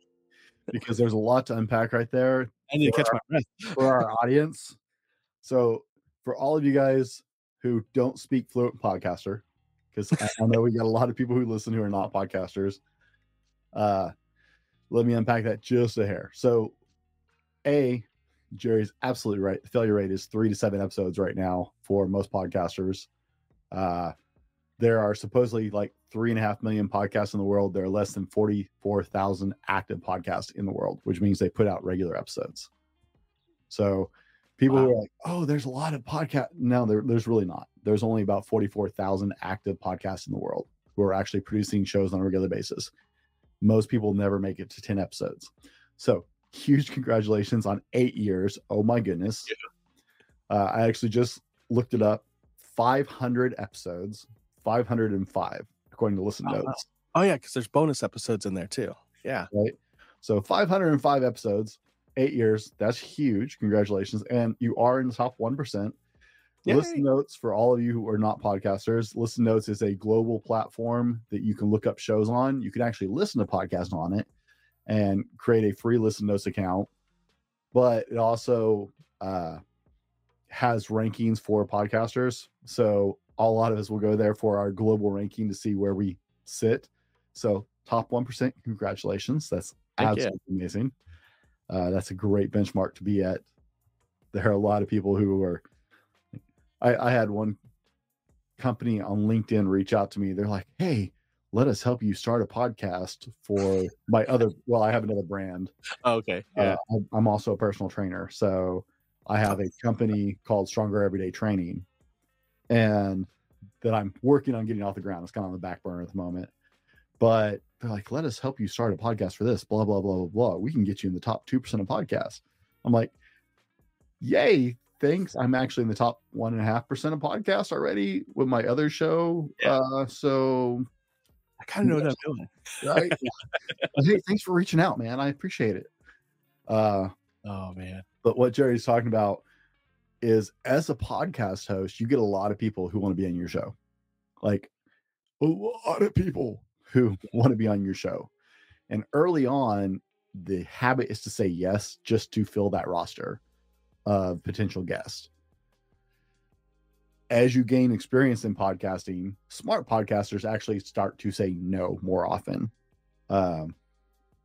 because there's a lot to unpack right there. I need to catch our, my breath for our audience. So, for all of you guys who don't speak fluent podcaster, because I, I know we got a lot of people who listen who are not podcasters. Uh, let me unpack that just a hair. So, a Jerry's absolutely right. The failure rate is three to seven episodes right now for most podcasters. Uh, there are supposedly like three and a half million podcasts in the world. There are less than 44,000 active podcasts in the world, which means they put out regular episodes. So people wow. are like, oh, there's a lot of podcast. No, there, there's really not. There's only about 44,000 active podcasts in the world who are actually producing shows on a regular basis. Most people never make it to 10 episodes. So huge congratulations on eight years. Oh my goodness. Yeah. Uh, I actually just looked it up 500 episodes 505 according to listen oh, notes. Oh yeah, because there's bonus episodes in there too. Yeah. Right. So 505 episodes, eight years. That's huge. Congratulations. And you are in the top 1%. Yay. Listen Notes for all of you who are not podcasters. Listen Notes is a global platform that you can look up shows on. You can actually listen to podcasts on it and create a free Listen Notes account. But it also uh, has rankings for podcasters. So a lot of us will go there for our global ranking to see where we sit. So top 1%, congratulations. That's Thank absolutely you. amazing. Uh, that's a great benchmark to be at. There are a lot of people who are, I, I had one company on LinkedIn reach out to me. They're like, hey, let us help you start a podcast for my other, *laughs* well, I have another brand. Oh, okay. Uh, yeah. Uh, I'm also a personal trainer. So I have a company called Stronger Everyday Training and that I'm working on getting off the ground. It's kind of on the back burner at the moment. But they're like, let us help you start a podcast for this, blah, blah, blah, blah, blah. We can get you in the top 2% of podcasts. I'm like, yay, thinks I'm actually in the top one and a half percent of podcasts already with my other show. Yeah. Uh, so I kind of know what I'm doing. right, *laughs* hey, thanks for reaching out, man. I appreciate it. Uh, Oh man. but what Jerry's talking about is as a podcast host, you get a lot of people who want to be on your show, like a lot of people who want to be on your show. And early on, the habit is to say yes just to fill that roster of potential guests. As you gain experience in podcasting, smart podcasters actually start to say no more often. Um,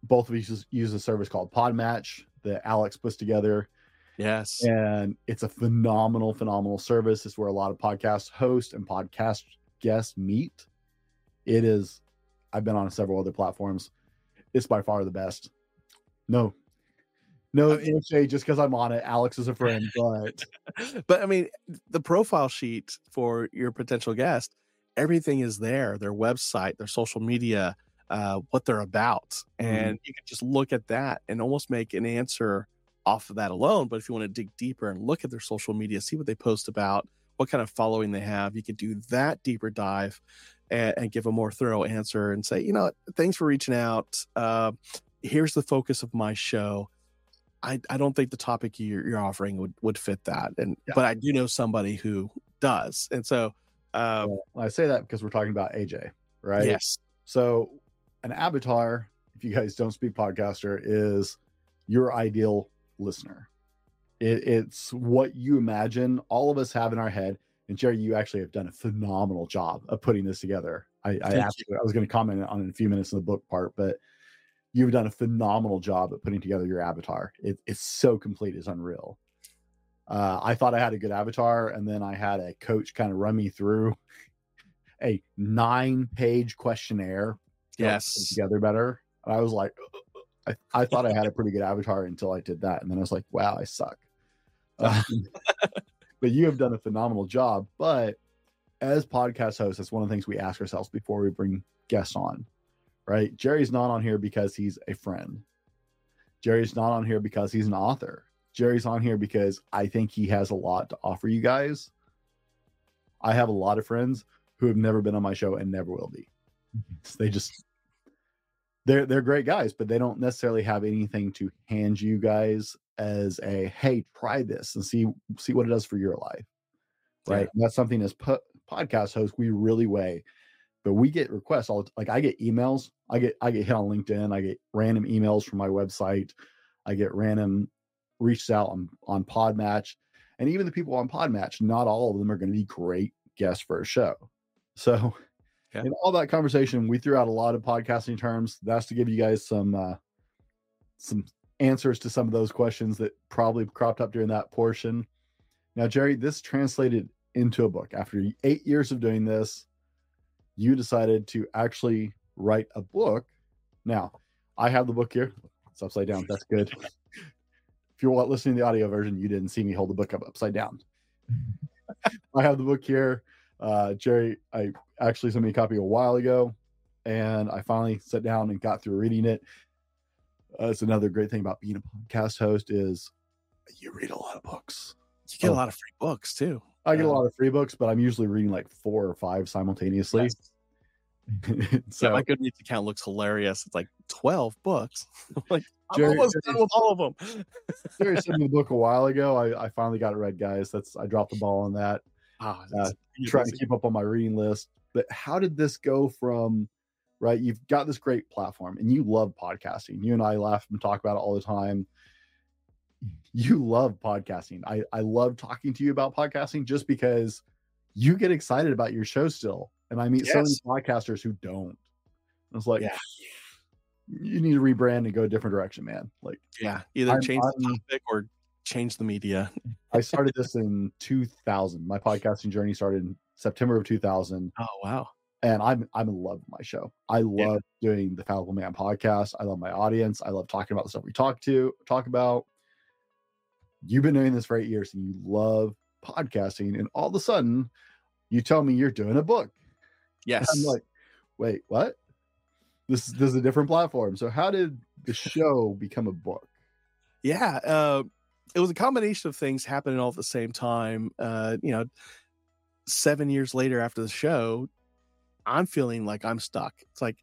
both of you use, use a service called Podmatch that Alex puts together Yes. and it's a phenomenal phenomenal service it's where a lot of podcast hosts and podcast guests meet it is i've been on several other platforms it's by far the best no no I mean- no shade just because i'm on it alex is a friend but *laughs* but I mean, the profile sheet for your potential guest, everything is there. Their website, their social media, uh, what they're about, Mm-hmm. and you can just look at that and almost make an answer off of that alone. But if you want to dig deeper and look at their social media, see what they post about, what kind of following they have, you could do that deeper dive and, and give a more thorough answer and say, you know, thanks for reaching out. Uh, here's the focus of my show. I, I don't think the topic you're, you're offering would, would fit that. And Yeah. but I do know somebody who does. And so uh, well, i say that because we're talking about aj right yes. So, an avatar, if you guys don't speak podcaster, is your ideal listener. It, it's what you imagine all of us have in our head. And Jerry, you actually have done a phenomenal job of putting this together. I, I asked I was going to comment on it in a few minutes in the book part, but you've done a phenomenal job at putting together your avatar. It, it's so complete, it's unreal. Uh, I thought I had a good avatar, and then I had a coach kind of run me through *laughs* a nine page questionnaire to Yes. together better. And I was like, I, I *laughs* thought I had a pretty good avatar until I did that. And then I was like, wow, I suck. *laughs* Um, but you have done a phenomenal job. But as podcast hosts, that's one of the things we ask ourselves before we bring guests on, right? Jerry's not on here because he's a friend. Jerry's not on here because he's an author. Jerry's on here because I think he has a lot to offer you guys. I have a lot of friends who have never been on my show and never will be. Mm-hmm. They just they're they're great guys, but they don't necessarily have anything to hand you guys as a hey, try this and see see what it does for your life. Right. Yeah. That's something as po- podcast hosts we really weigh. But we get requests all like I get emails, I get I get hit on LinkedIn, I get random emails from my website, I get random reached out on on Podmatch, and even the people on Podmatch, not all of them are going to be great guests for a show. So Yeah. in all that conversation, we threw out a lot of podcasting terms. That's to give you guys some uh some answers to some of those questions that probably cropped up during that portion. Now, Jerry, this translated into a book. After eight years of doing this, you decided to actually write a book. Now, I have the book here. It's upside down. That's good. *laughs* if you're listening to the audio version, you didn't see me hold the book up upside down. *laughs* I have the book here. Uh, Jerry, I actually sent me a copy a while ago, and I finally sat down and got through reading it. Uh, it's another great thing about being a podcast host is you read a lot of books. You get Oh. a lot of free books too. I get a lot of free books, but I'm usually reading like four or five simultaneously. *laughs* Yes. so yeah, my Goodreads account looks hilarious. It's like 12 books. *laughs* I'm like, I'm Jerry- almost done with all of them. *laughs* Jerry sent me the book a while ago. I, I finally got it read, guys. That's I dropped the ball on that. Ah, Uh, trying to keep up on my reading list. But how did this go from right? You've got this great platform and you love podcasting. You and I laugh and talk about it all the time. You love podcasting. I, I love talking to you about podcasting just because you get excited about your show still. And I meet so many podcasters who don't. It's like Yeah. you need to rebrand and go a different direction, man. Like yeah, either I'm- change the I'm- topic or change the media. *laughs* I started this in 2000. My podcasting journey started in September of 2000. Oh wow. and I'm I'm in love with my show. I Yeah. love doing the Fallible Man podcast. I love my audience. I love talking about the stuff we talk to talk about. You've been doing this for eight years and you love podcasting, and all of a sudden you tell me you're doing a book. Yes. I'm like, wait, what? This, this is a different platform. So how did the show become a book? yeah. Uh, it was a combination of things happening all at the same time. Uh, you know, seven years later after the show, I'm feeling like I'm stuck. It's like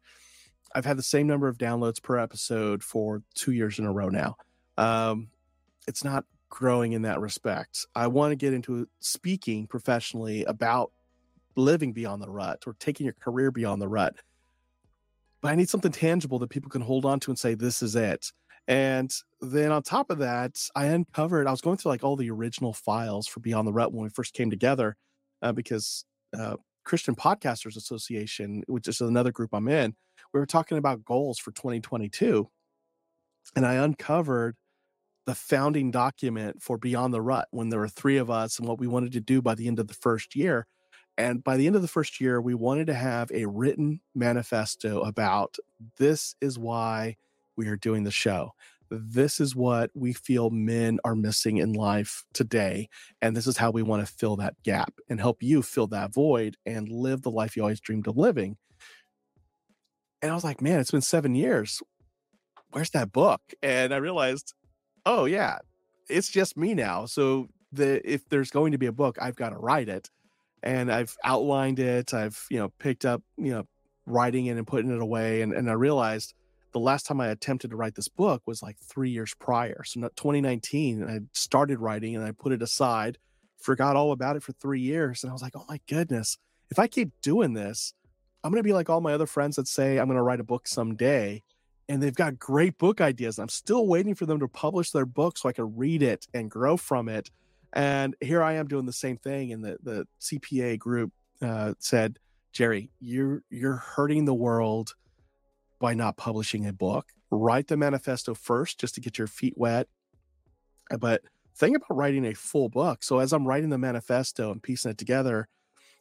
I've had the same number of downloads per episode for two years in a row now. Um, it's not growing in that respect. I want to get into speaking professionally about living beyond the rut or taking your career beyond the rut. But I need something tangible that people can hold on to and say, this is it. And then on top of that, I uncovered, I was going through like all the original files for Beyond the Rut when we first came together uh, because uh, Christian Podcasters Association, which is another group I'm in, we were talking about goals for 2022. And I uncovered the founding document for Beyond the Rut when there were three of us and what we wanted to do by the end of the first year. And by the end of the first year, we wanted to have a written manifesto about this is why we are doing the show. This is what we feel men are missing in life today. And this is how we want to fill that gap and help you fill that void and live the life you always dreamed of living. And I was like, man, it's been seven years. Where's that book? And I realized, oh, yeah, it's just me now. So the if there's going to be a book, I've got to write it. And I've outlined it. I've, you know, picked up, you know, writing it and putting it away. And, and I realized the last time I attempted to write this book was like three years prior. So 2019, I started writing and I put it aside, forgot all about it for three years. And I was like, oh my goodness, if I keep doing this, I'm going to be like all my other friends that say I'm going to write a book someday. And they've got great book ideas. I'm still waiting for them to publish their book so I can read it and grow from it. And here I am doing the same thing. And the, the CPA group uh, said, Jerry, you're you're hurting the world by not publishing a book. Write the manifesto first just to get your feet wet. Uh, but think about writing a full book. So as I'm writing the manifesto and piecing it together,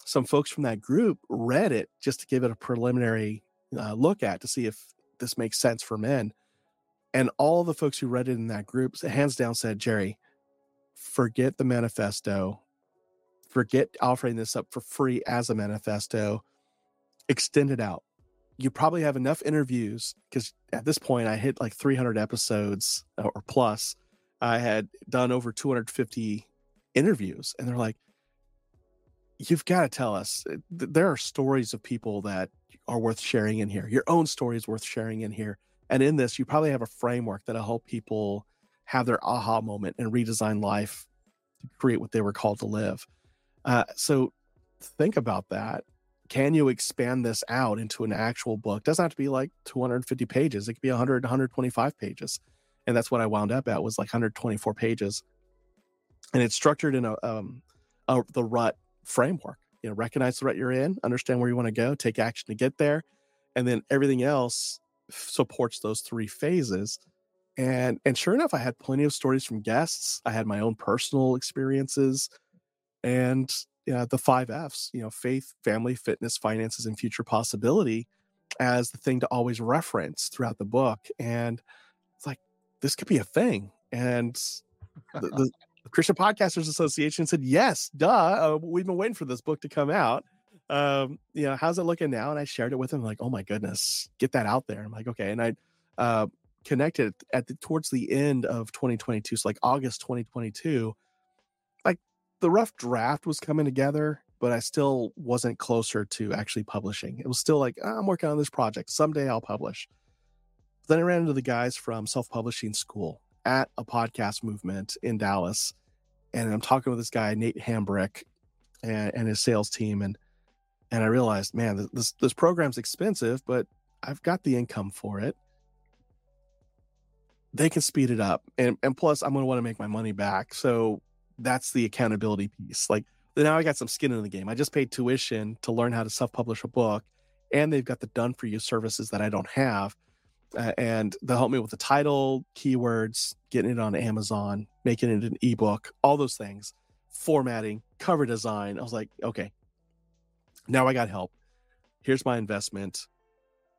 some folks from that group read it just to give it a preliminary uh, look at to see if this makes sense for men. And all the folks who read it in that group, hands down, said, Jerry, forget the manifesto, forget offering this up for free as a manifesto, extend it out you probably have enough interviews because at this point I hit like 300 episodes uh, or plus. I had done over 250 interviews, and they're like, "You've got to tell us. Uh, there are stories of people that are worth sharing in here. Your own story is worth sharing in here. And in this, you probably have a framework that'll help people have their aha moment and redesign life to create what they were called to live. Uh, so think about that can you expand this out into an actual book? Doesn't have to be like 250 pages. It could be 100, 125 pages. And that's what I wound up at was like 124 pages. And it's structured in a, um, a the rut framework. You know, recognize the rut you're in, understand where you want to go, take action to get there, and then everything else supports those three phases. And and sure enough, I had plenty of stories from guests. I had my own personal experiences, and uh, the five F's, you know, faith, family, fitness, finances, and future possibility as the thing to always reference throughout the book. And it's like, this could be a thing. And *laughs* the, the Christian Podcasters Association said, yes, duh. Uh, we've been waiting for this book to come out. Um, you know, how's it looking now? And I shared it with him, like, oh my goodness, get that out there. I'm like, okay. And I uh, connected at the towards the end of 2022, so like August 2022 Like the rough draft was coming together, but I still wasn't closer to actually publishing. It was still like, oh, I'm working on this project. Someday I'll publish. Then I ran into the guys from Self Publishing School at a podcast movement in Dallas. And I'm talking with this guy, Nate Hambrick, and, and his sales team. And and I realized, man, this this program's expensive, but I've got the income for it. They can speed it up. And and plus I'm gonna want to make my money back. So that's the accountability piece. Like now I got some skin in the game. I just paid tuition to learn how to self-publish a book, and they've got the done for you services that I don't have. Uh, and they'll help me with the title, keywords, getting it on Amazon, making it an ebook, all those things, formatting, cover design. I was like, okay, now I got help. Here's my investment.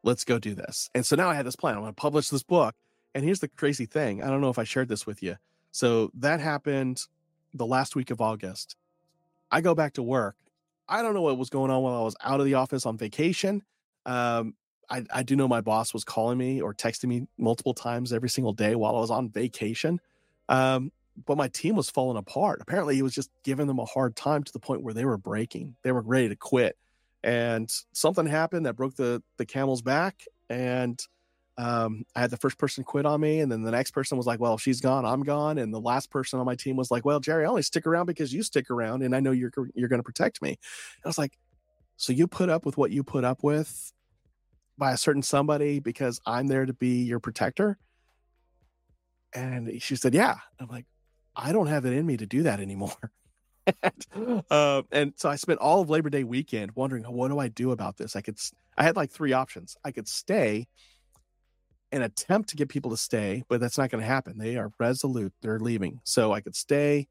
Let's go do this. And so now I had this plan. I'm going to publish this book. And here's the crazy thing. I don't know if I shared this with you. So that happened the last week of August. I go back to work. I don't know what was going on while I was out of the office on vacation. Um, I, I do know my boss was calling me or texting me multiple times every single day while I was on vacation. Um, but my team was falling apart. Apparently, he was just giving them a hard time to the point where they were breaking. They were ready to quit, and something happened that broke the the camel's back. And um, I had the first person quit on me, and then the next person was like, "Well, she's gone, I'm gone," and the last person on my team was like, "Well, Jerry, I only stick around because you stick around, and I know you're you're going to protect me." And I was like, "So you put up with what you put up with by a certain somebody because I'm there to be your protector?" And she said, "Yeah." I'm like, "I don't have it in me to do that anymore." *laughs* and, uh, and so I spent all of Labor Day weekend wondering, what do I do about this? I could, I had like three options. I could stay and attempt to get people to stay, but that's not going to happen. They are resolute. They're leaving. So I could stay,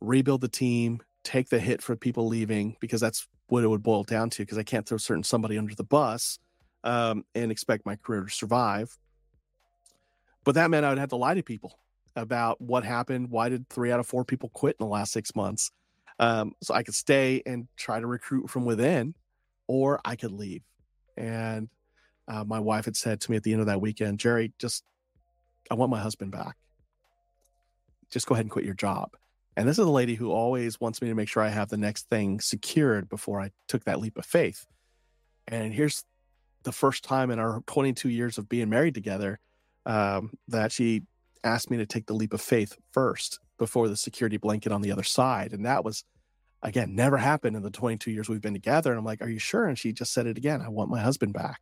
rebuild the team, take the hit for people leaving because that's what it would boil down to. Because I can't throw certain somebody under the bus um, and expect my career to survive. But that meant I would have to lie to people about what happened. Why did three out of four people quit in the last six months? Um, so I could stay and try to recruit from within, or I could leave. And uh, my wife had said to me at the end of that weekend, Jerry, just, I want my husband back. Just go ahead and quit your job. And this is a lady who always wants me to make sure I have the next thing secured before I took that leap of faith. And here's the first time in our 22 years of being married together um, that she asked me to take the leap of faith first before the security blanket on the other side. And that was, again, never happened in the 22 years we've been together. And I'm like, Are you sure? And she just said it again I want my husband back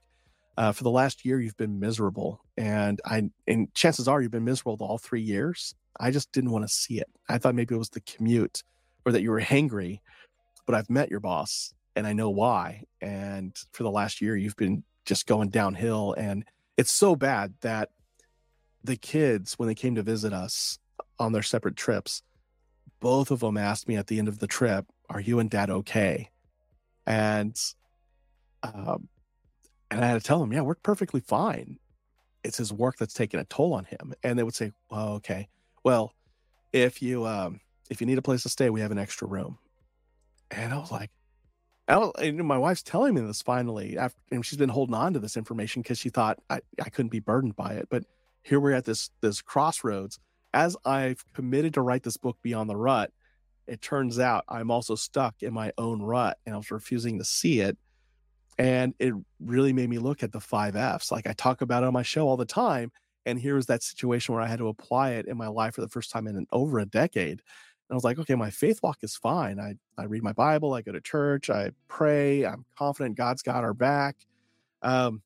uh, for the last year you've been miserable and i and chances are you've been miserable all three years i just didn't want to see it i thought maybe it was the commute or that you were hangry but i've met your boss and i know why and for the last year you've been just going downhill and it's so bad that the kids when they came to visit us on their separate trips both of them asked me at the end of the trip are you and dad okay and um, and I had to tell them, yeah, we're perfectly fine. It's his work that's taking a toll on him. And they would say, well, okay, well, if you um if you need a place to stay, we have an extra room. And I was like, and my wife's telling me this finally after and she's been holding on to this information because she thought I, I couldn't be burdened by it. But here we're at this this crossroads. As I've committed to write this book beyond the rut, it turns out I'm also stuck in my own rut and I was refusing to see it and it really made me look at the five F's. Like I talk about it on my show all the time. And here was that situation where I had to apply it in my life for the first time in over a decade. I was like, okay, my faith walk is fine. I, I read my Bible, I go to church, I pray, I'm confident God's got our back. Um,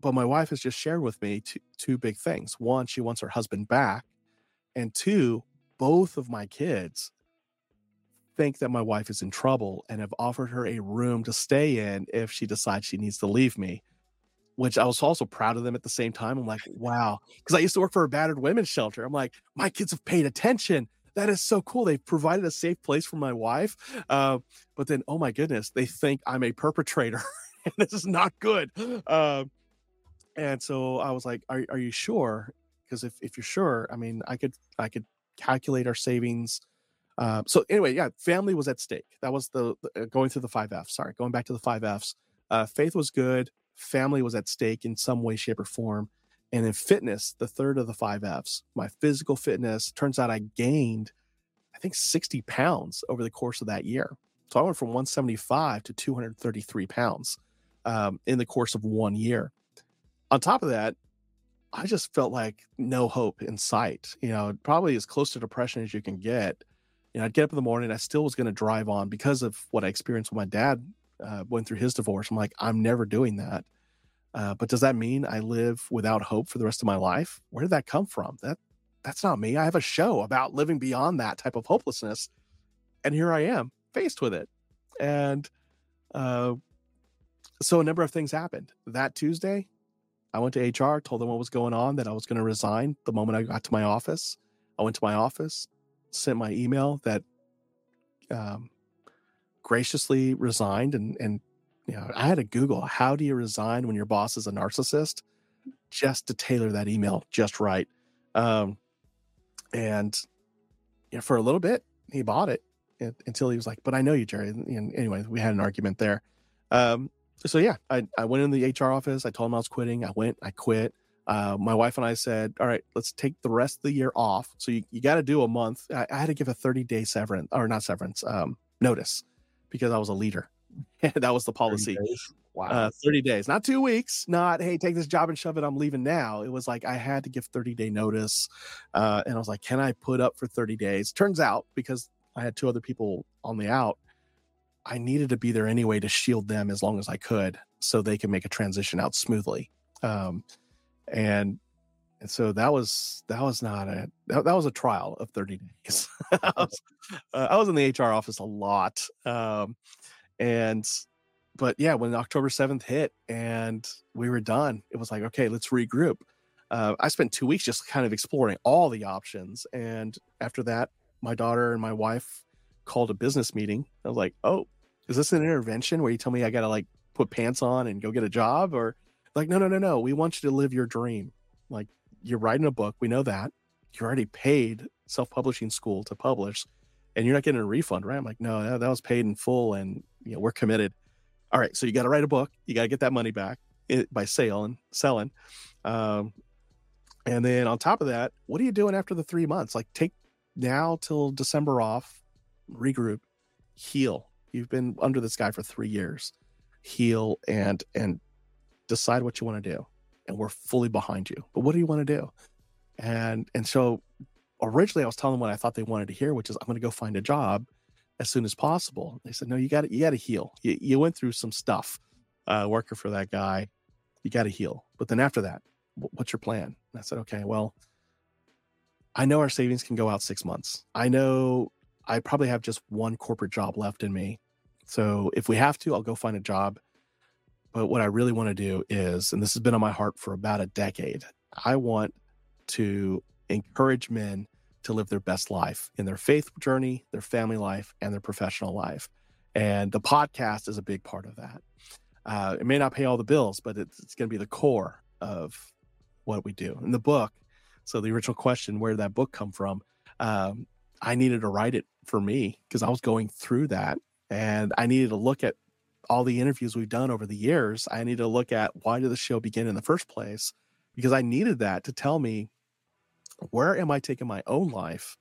but my wife has just shared with me two, two big things. One, she wants her husband back. And two, both of my kids think that my wife is in trouble and have offered her a room to stay in if she decides she needs to leave me. Which I was also proud of them at the same time. I'm like, wow. Because I used to work for a battered women's shelter. I'm like, my kids have paid attention. That is so cool. They've provided a safe place for my wife. Uh, but then, oh my goodness, they think I'm a perpetrator. *laughs* and this is not good. Uh, and so I was like, are, are you sure? Because if, if you're sure, I mean, I could I could calculate our savings uh, so anyway, yeah, family was at stake. That was the, the, uh, going through the five F's. Sorry, going back to the five F's. Uh, faith was good. Family was at stake in some way, shape, or form. And then fitness, the third of the five F's. My physical fitness. Turns out I gained, I think, 60 pounds over the course of that year. So I went from 175 to 233 pounds um, in the course of one year. On top of that, I just felt like no hope in sight. You know, probably as close to depression as you can get you know, I'd get up in the morning. I still was going to drive on because of what I experienced when my dad uh, went through his divorce. I'm like, I'm never doing that. Uh, but does that mean I live without hope for the rest of my life? Where did that come from? That that's not me. I have a show about living beyond that type of hopelessness, and here I am faced with it. And uh, so a number of things happened. That Tuesday, I went to HR, told them what was going on, that I was going to resign the moment I got to my office. I went to my office, sent my email that um, graciously resigned and and you know I had to Google how do you resign when your boss is a narcissist just to tailor that email just right. Um, and you know, for a little bit he bought it until he was like, "But I know you, Jerry." And anyway, we had an argument there. Um, so yeah, I, I went in the HR office. I told him I was quitting. I went. I quit. uh, my wife and I said, all right, let's take the rest of the year off. So you, you got to do a month. I, I, had to give a 30 day severance or not severance, um, notice because I was a leader. *laughs* that was the policy. Wow. Uh, 30 days, not two weeks, not, hey, take this job and shove it. I'm leaving now. It was like I had to give 30 day notice. Uh, and I was like, can I put up for 30 days? Turns out, because I had two other people on the out, I needed to be there anyway to shield them as long as I could so they could make a transition out smoothly. Um, and and so that was that was not a that, that was a trial of 30 days *laughs* I, was, uh, I, was, in the hr office a lot um and but yeah when october 7th hit and we were done it was like okay let's regroup uh, i spent two weeks just kind of exploring all the options and after that my daughter and my wife called a business meeting i was like oh is this an intervention where you tell me i gotta like put pants on and go get a job or like, no, no, no, no. We want you to live your dream. Like, you're writing a book. We know that. You're already paid self publishing school to publish and you're not getting a refund, right? I'm like, no, that, was paid in full and, you know, we're committed. All right. So you got to write a book. You got to get that money back eh, by sale and selling. Um, and then on top of that, what are you doing after the three months? Like, take now till December off, regroup, heal. You've been under this guy for three years. Heal and and decide what you want to do and we're fully behind you but what do you want to do and and so originally i was telling them what i thought they wanted to hear which is i'm going to go find a job as soon as possible. They said no you got to you got to heal. You, you went through some stuff uh, working for that guy. You got to heal. But then after that what's your plan? And i said okay well i know our savings can go out six months. I know i probably have just one corporate job left in me. So if we have to i'll go find a job. But what I really want to do is, and this has been on my heart for about a decade, I want to encourage men to live their best life in their faith journey, their family life, and their professional life. And the podcast is a big part of that. Uh, it may not pay all the bills, but it's, it's going to be the core of what we do. In the book, so the original question, where did that book come from? Um, I needed to write it for me because I was going through that and I needed to look at all the interviews we've done over the years, I need to look at why did the show begin in the first place? Because I needed that to tell me where am I taking my own life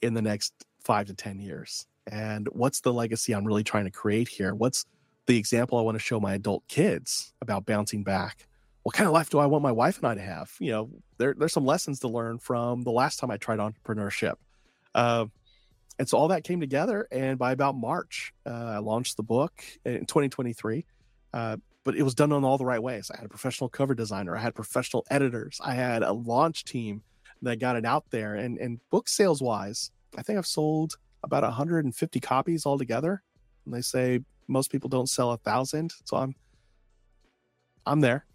in the next five to 10 years? And what's the legacy I'm really trying to create here? What's the example I want to show my adult kids about bouncing back? What kind of life do I want my wife and I to have? You know, there, there's some lessons to learn from the last time I tried entrepreneurship. Uh, and so all that came together and by about march uh, i launched the book in 2023 uh, but it was done in all the right ways i had a professional cover designer i had professional editors i had a launch team that got it out there. And and book sales wise i think i've sold about 150 copies altogether. And they say most people don't sell a thousand. So i'm i'm there.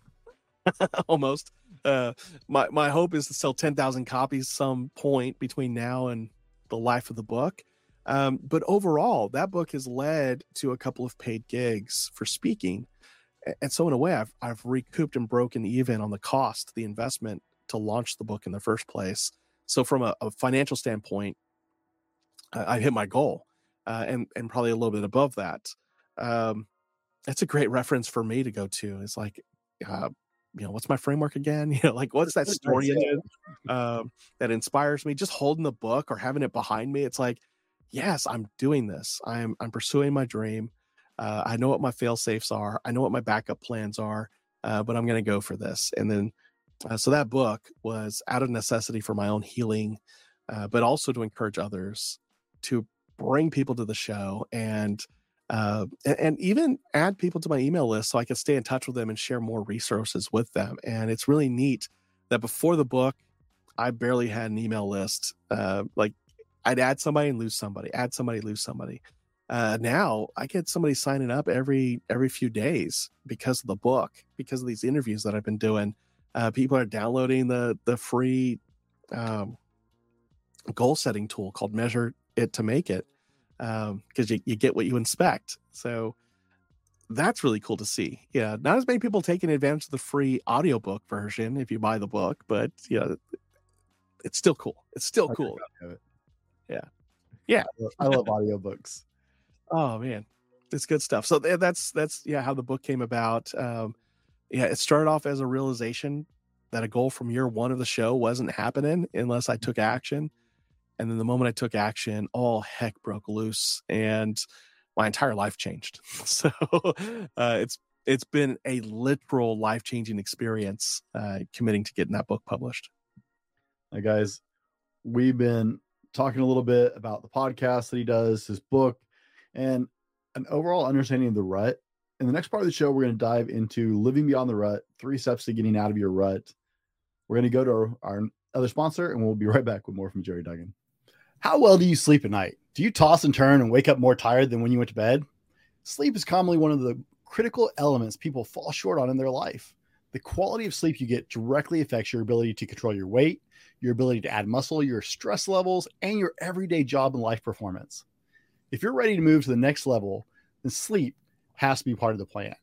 *laughs* Almost. Uh my my hope is to sell 10,000 copies some point between now and the life of the book. Um, but overall, that book has led to a couple of paid gigs for speaking. And so, in a way, I've, I've recouped and broken even on the cost, the investment to launch the book in the first place. So, from a, a financial standpoint, uh, I hit my goal uh, and, and probably a little bit above that. Um, that's a great reference for me to go to. It's like, uh, you know, what's my framework again? *laughs* You know, like what's that story um, that inspires me? Just holding the book or having it behind me. It's like, yes, I'm doing this. I'm I'm pursuing my dream. Uh, I know what my fail safes are. I know what my backup plans are. Uh, but I'm going to go for this. And then, uh, so that book was out of necessity for my own healing, uh, but also to encourage others to bring people to the show and uh, and, even add people to my email list so I can stay in touch with them and share more resources with them. And it's really neat that before the book, I barely had an email list. Uh, like I'd add somebody and lose somebody, add somebody, lose somebody. Uh, now I get somebody signing up every every few days because of the book, because of these interviews that I've been doing. Uh, people are downloading the the free um, goal setting tool called Measure It to Make It because um, you, you get what you inspect. So that's really cool to see. Yeah, not as many people taking advantage of the free audiobook version if you buy the book, but you know, it's still cool. It's still cool. It. Yeah. Yeah. I love, audiobooks. oh man. It's good stuff. So that's that's yeah how the book came about. Um yeah, it started off as a realization that a goal from year one of the show wasn't happening unless I took action. And then the moment I took action, all heck broke loose and my entire life changed. *laughs* So uh, it's it's been a literal life changing experience uh, committing to getting that book published. Guys, we've been talking a little bit about the podcast that he does, his book, and an overall understanding of the rut. In the next part of the show, we're going to dive into living beyond the rut, three steps to getting out of your rut. We're going to go to our, other sponsor, and we'll be right back with more from Jerry Dugan. How well do you sleep at night? Do you toss and turn and wake up more tired than when you went to bed? Sleep is commonly one of the critical elements people fall short on in their life. The quality of sleep you get directly affects your ability to control your weight, your ability to add muscle, your stress levels, and your everyday job and life performance. If you're ready to move to the next level, then sleep has to be part of the plan.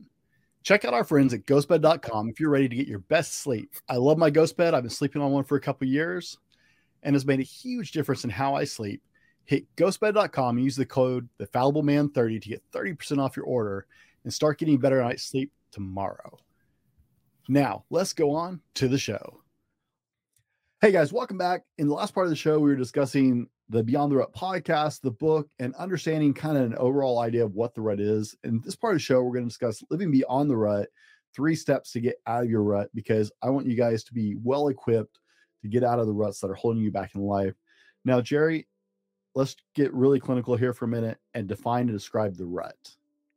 Check out our friends at ghostbed.com if you're ready to get your best sleep. I love my GhostBed. I've been sleeping on one for a couple years and has made a huge difference in how I sleep. Hit ghostbed.com and use the code the fallible man 30 to get 30% off your order and start getting better night's sleep tomorrow. Now, let's go on to the show. Hey guys, welcome back. In the last part of the show, we were discussing the Beyond the Rut podcast, the book, and understanding kind of an overall idea of what the rut is. In this part of the show, we're going to discuss living beyond the rut, three steps to get out of your rut, because I want you guys to be well equipped to get out of the ruts that are holding you back in life. Now, Jerry, let's get really clinical here for a minute and define and describe the rut.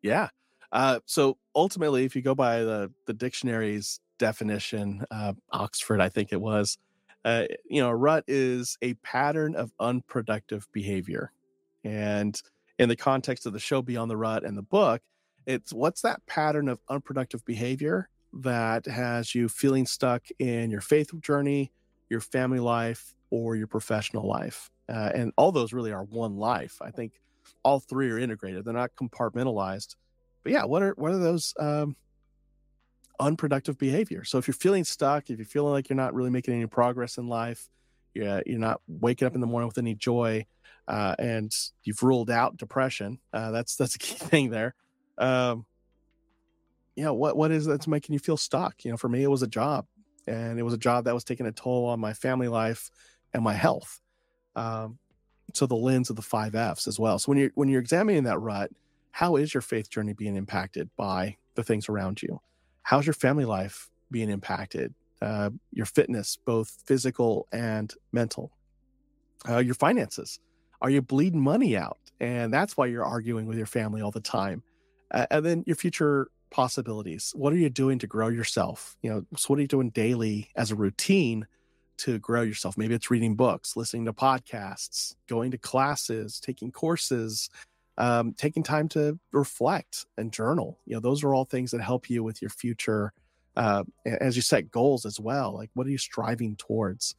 Yeah. Uh, so ultimately, if you go by the the dictionary's definition, uh, Oxford, I think it was, uh, you know, a rut is a pattern of unproductive behavior. And in the context of the show Beyond the Rut and the book, it's what's that pattern of unproductive behavior that has you feeling stuck in your faith journey, your family life, or your professional life. Uh, and all those really are one life. I think all three are integrated. They're not compartmentalized. But yeah, what are what are those um, unproductive behavior. So if you're feeling stuck, if you're feeling like you're not really making any progress in life, you're, you're not waking up in the morning with any joy, uh, and you've ruled out depression, uh, that's that's a key *laughs* thing there. Um, what what is that's making you feel stuck? You know, for me, it was a job, and it was a job that was taking a toll on my family life and my health. Um, so the lens of the five F's as well. So when you're when you're examining that rut, how is your faith journey being impacted by the things around you? How's your family life being impacted? Uh, your fitness, both physical and mental. Uh, your finances. Are you bleeding money out? And that's why you're arguing with your family all the time. Uh, and then your future possibilities. What are you doing to grow yourself? You know, so what are you doing daily as a routine to grow yourself? Maybe it's reading books, listening to podcasts, going to classes, taking courses, um, taking time to reflect and journal. You know, those are all things that help you with your future. Uh, as you set goals as well, like what are you striving towards?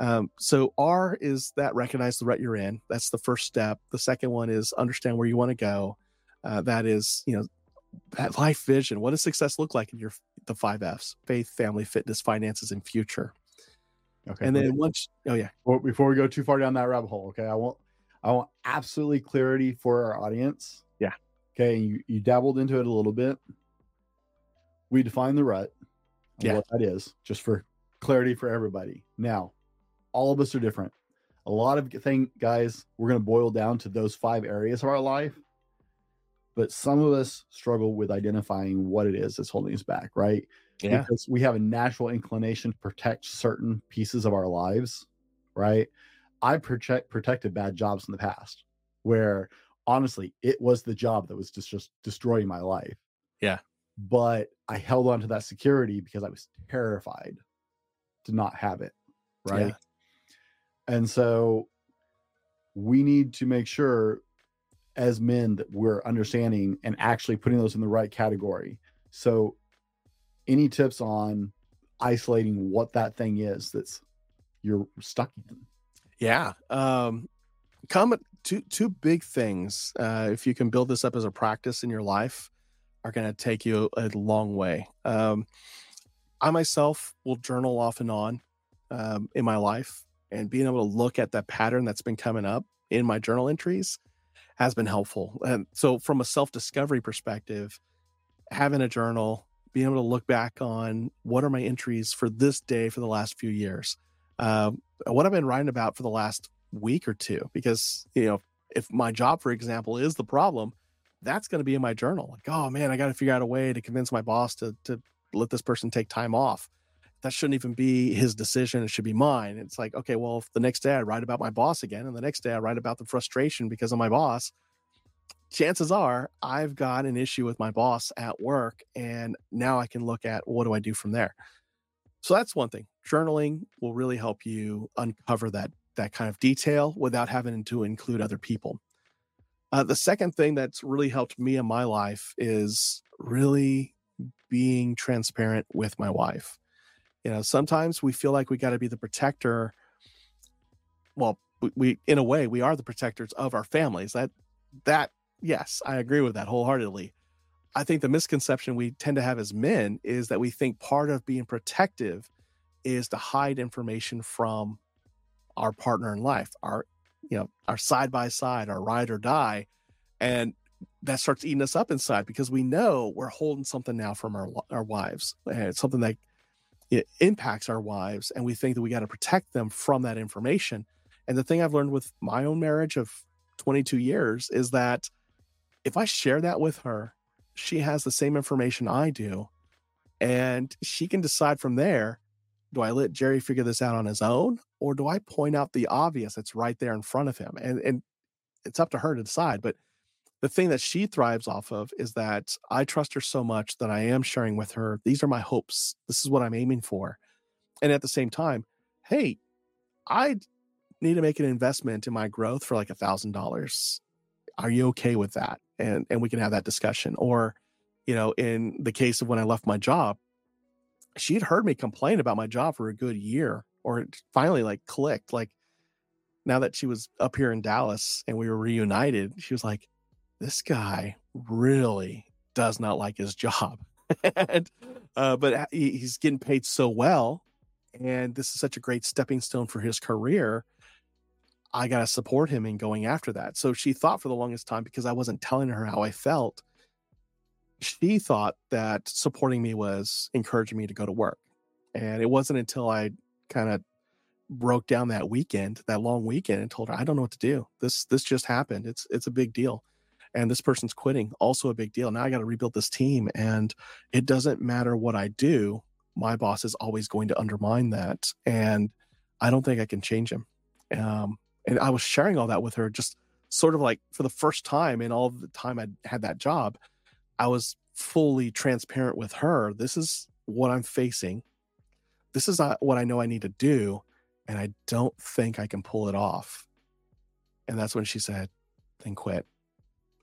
Um, so R is that recognize the rut you're in. That's the first step. The second one is understand where you want to go. Uh, that is, you know, that life vision. What does success look like in your the five F's: faith, family, fitness, finances, and future. Okay. And then once, oh yeah. Well, before we go too far down that rabbit hole, okay, I won't I want absolutely clarity for our audience. Yeah. Okay. You, you dabbled into it a little bit. We define the rut. Yeah. What that is, just for clarity for everybody. Now, all of us are different. A lot of thing guys, we're going to boil down to those five areas of our life. But some of us struggle with identifying what it is that's holding us back, right? Yeah. Because we have a natural inclination to protect certain pieces of our lives, right? I protect protected bad jobs in the past where honestly it was the job that was just just destroying my life. Yeah. But I held on to that security because I was terrified to not have it. Right. Yeah. And so we need to make sure as men that we're understanding and actually putting those in the right category. So any tips on isolating what that thing is that's you're stuck in? Yeah. Um, two two big things. Uh, if you can build this up as a practice in your life, are going to take you a long way. Um, I myself will journal off and on um, in my life, and being able to look at that pattern that's been coming up in my journal entries has been helpful. And so, from a self discovery perspective, having a journal, being able to look back on what are my entries for this day for the last few years. Um, what I've been writing about for the last week or two, because, you know, if my job, for example, is the problem, that's going to be in my journal. Like, oh man, I got to figure out a way to convince my boss to, to let this person take time off. That shouldn't even be his decision. It should be mine. It's like, okay, well, if the next day I write about my boss again, and the next day I write about the frustration because of my boss, chances are I've got an issue with my boss at work. And now I can look at what do I do from there. So that's one thing. Journaling will really help you uncover that that kind of detail without having to include other people. Uh, the second thing that's really helped me in my life is really being transparent with my wife. You know, sometimes we feel like we got to be the protector. Well, we, we, in a way we are the protectors of our families. That that yes, I agree with that wholeheartedly. I think the misconception we tend to have as men is that we think part of being protective is to hide information from our partner in life, our you know, our side by side, our ride or die. And that starts eating us up inside because we know we're holding something now from our our wives. And it's something that it impacts our wives and we think that we got to protect them from that information. And the thing I've learned with my own marriage of 22 years is that if I share that with her, she has the same information I do. And she can decide from there do I let Jerry figure this out on his own or do I point out the obvious that's right there in front of him? And and it's up to her to decide. But the thing that she thrives off of is that I trust her so much that I am sharing with her, these are my hopes. This is what I'm aiming for. And at the same time, hey, I need to make an investment in my growth for like a thousand dollars. Are you okay with that? And and we can have that discussion. Or, you know, in the case of when I left my job, she'd heard me complain about my job for a good year or it finally like clicked like now that she was up here in Dallas and we were reunited she was like this guy really does not like his job *laughs* and, uh, but he's getting paid so well and this is such a great stepping stone for his career I got to support him in going after that. So she thought for the longest time because I wasn't telling her how I felt she thought that supporting me was encouraging me to go to work. And it wasn't until I kind of broke down that weekend, that long weekend, and told her, I don't know what to do. This this just happened. It's it's a big deal. And this person's quitting, also a big deal. Now I got to rebuild this team. And it doesn't matter what I do, my boss is always going to undermine that. And I don't think I can change him. Um, and I was sharing all that with her just sort of like for the first time in all the time I'd had that job I was fully transparent with her. This is what I'm facing. This is what I know I need to do. And I don't think I can pull it off. And that's when she said, then quit.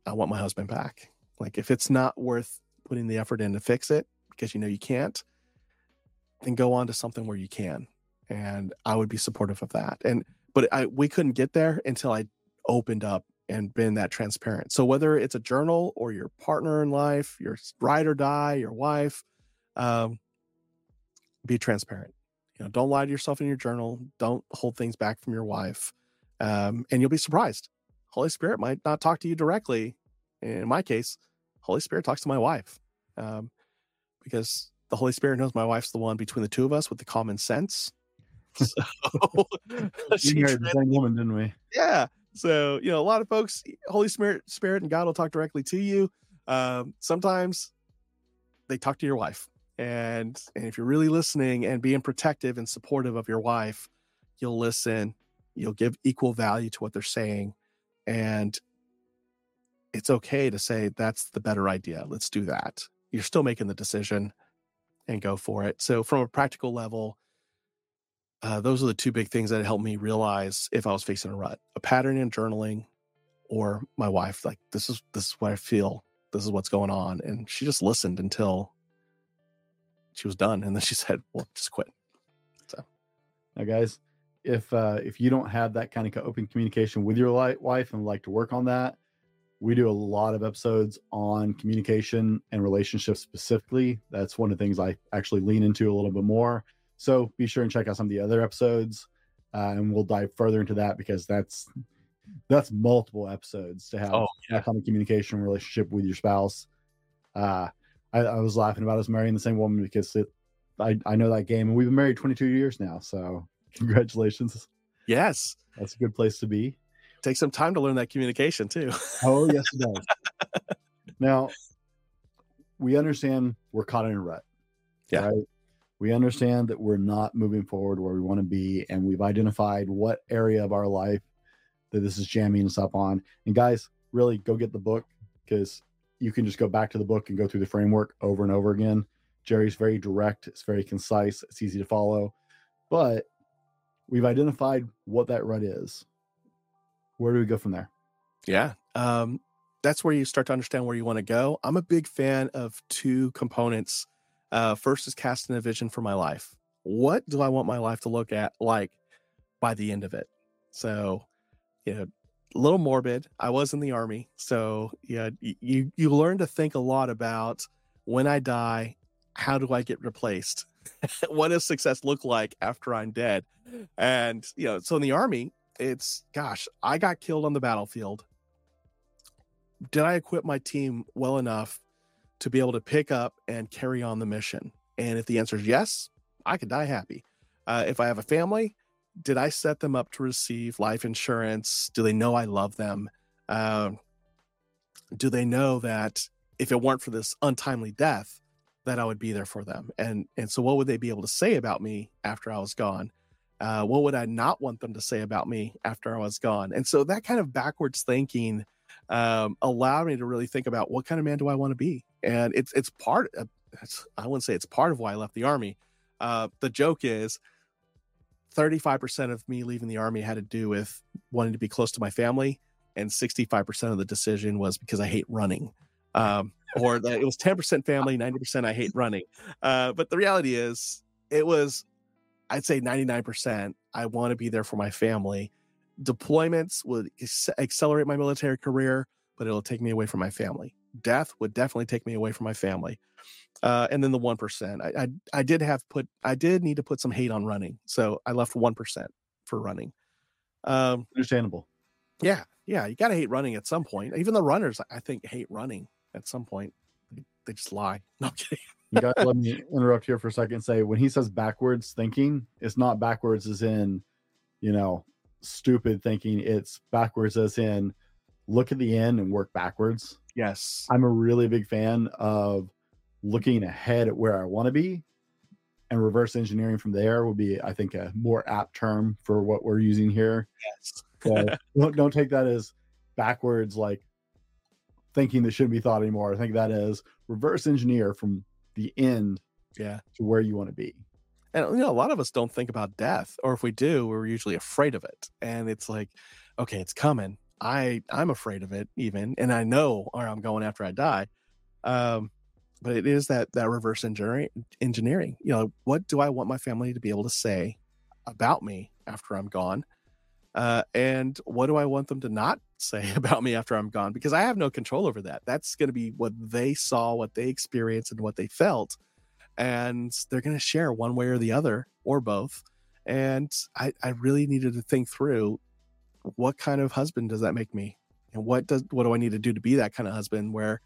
I want my husband back. Like, if it's not worth putting the effort in to fix it because you know you can't, then go on to something where you can. And I would be supportive of that. And, but I, we couldn't get there until I opened up and been that transparent. So whether it's a journal or your partner in life, your ride or die, your wife, um, be transparent. You know, don't lie to yourself in your journal. Don't hold things back from your wife, um, and you'll be surprised. Holy Spirit might not talk to you directly. In my case, Holy Spirit talks to my wife, um, because the Holy Spirit knows my wife's the one between the two of us with the common sense. *laughs* So *laughs* she married the same woman, didn't we? Yeah. So, you know, a lot of folks, Holy Spirit, Spirit and God will talk directly to you. Um, sometimes they talk to your wife. And, and if you're really listening and being protective and supportive of your wife, you'll listen, you'll give equal value to what they're saying. And it's okay to say, that's the better idea. Let's do that. You're still making the decision and go for it. So, from a practical level, uh, those are the two big things that helped me realize if I was facing a rut: a pattern in journaling, or my wife. Like this is this is what I feel. This is what's going on, and she just listened until she was done, and then she *laughs* said, "Well, just quit." So, now, guys, if uh, if you don't have that kind of open communication with your wife and like to work on that, we do a lot of episodes on communication and relationships specifically. That's one of the things I actually lean into a little bit more so be sure and check out some of the other episodes, uh, and we'll dive further into that because that's that's multiple episodes to have oh, yeah. that kind of communication relationship with your spouse. Uh, I, I was laughing about us marrying the same woman because it, I, I know that game and we've been married 22 years now. So *laughs* congratulations. Yes. That's a good place to be. Take some time to learn that communication too. *laughs* Oh, yes, it does. now, we understand we're caught in a rut. Yeah. Right? We understand that we're not moving forward where we want to be, and we've identified what area of our life that this is jamming us up on. And guys, really go get the book because you can just go back to the book and go through the framework over and over again. Jerry's very direct, it's very concise, it's easy to follow. But we've identified what that rut is. Where do we go from there? Yeah. Um, that's where you start to understand where you want to go. I'm a big fan of two components. Uh, first is casting a vision for my life. What do I want my life to look at like by the end of it? So, you know, a little morbid. I was in the army, so yeah, you you learn to think a lot about when I die, how do I get replaced? *laughs* what does success look like after I'm dead? And you know, so in the army, it's gosh, I got killed on the battlefield. Did I equip my team well enough to be able to pick up and carry on the mission? And if the answer is yes, I could die happy. Uh, if I have a family, did I set them up to receive life insurance? Do they know I love them? Uh, do they know that if it weren't for this untimely death, that I would be there for them? And and so, what would they be able to say about me after I was gone? Uh, what would I not want them to say about me after I was gone? And so, that kind of backwards thinking um, allowed me to really think about what kind of man do I want to be? And it's it's part. Of, it's, I wouldn't say it's part of why I left the army. Uh, the joke is 35% of me leaving the army had to do with wanting to be close to my family and 65% of the decision was because i hate running um, or that it was 10% family 90% i hate running uh, but the reality is it was i'd say 99% i want to be there for my family deployments would accelerate my military career but it'll take me away from my family death would definitely take me away from my family uh, and then the one percent. I, I I did have put I did need to put some hate on running, so I left one percent for running. Um, Understandable. Yeah, yeah, you got to hate running at some point. Even the runners, I think, hate running at some point. They, just lie. *laughs* No I'm kidding. you got let me interrupt here for a second. say when he says backwards thinking, it's not backwards as in, you know, stupid thinking. It's backwards as in look at the end and work backwards. Yes. I'm a really big fan of looking ahead at where I want to be and reverse engineering from there would be, I think, a more apt term for what we're using here. Yes. so don't, don't take that as backwards, like thinking that shouldn't be thought anymore. I think that is reverse engineer from the end yeah. to where you want to be. And you know, a lot of us don't think about death, or if we do, we're usually afraid of it. And it's like, okay, it's coming. I I'm afraid of it even, and I know where I'm going after I die. Um, but it is that that reverse engineering engineering you know what do i want my family to be able to say about me after i'm gone uh, and what do i want them to not say *laughs* about me after i'm gone because i have no control over that that's going to be what they saw what they experienced and what they felt and they're going to share one way or the other or both and I, I really needed to think through what kind of husband does that make me and what does what do i need to do to be that kind of husband where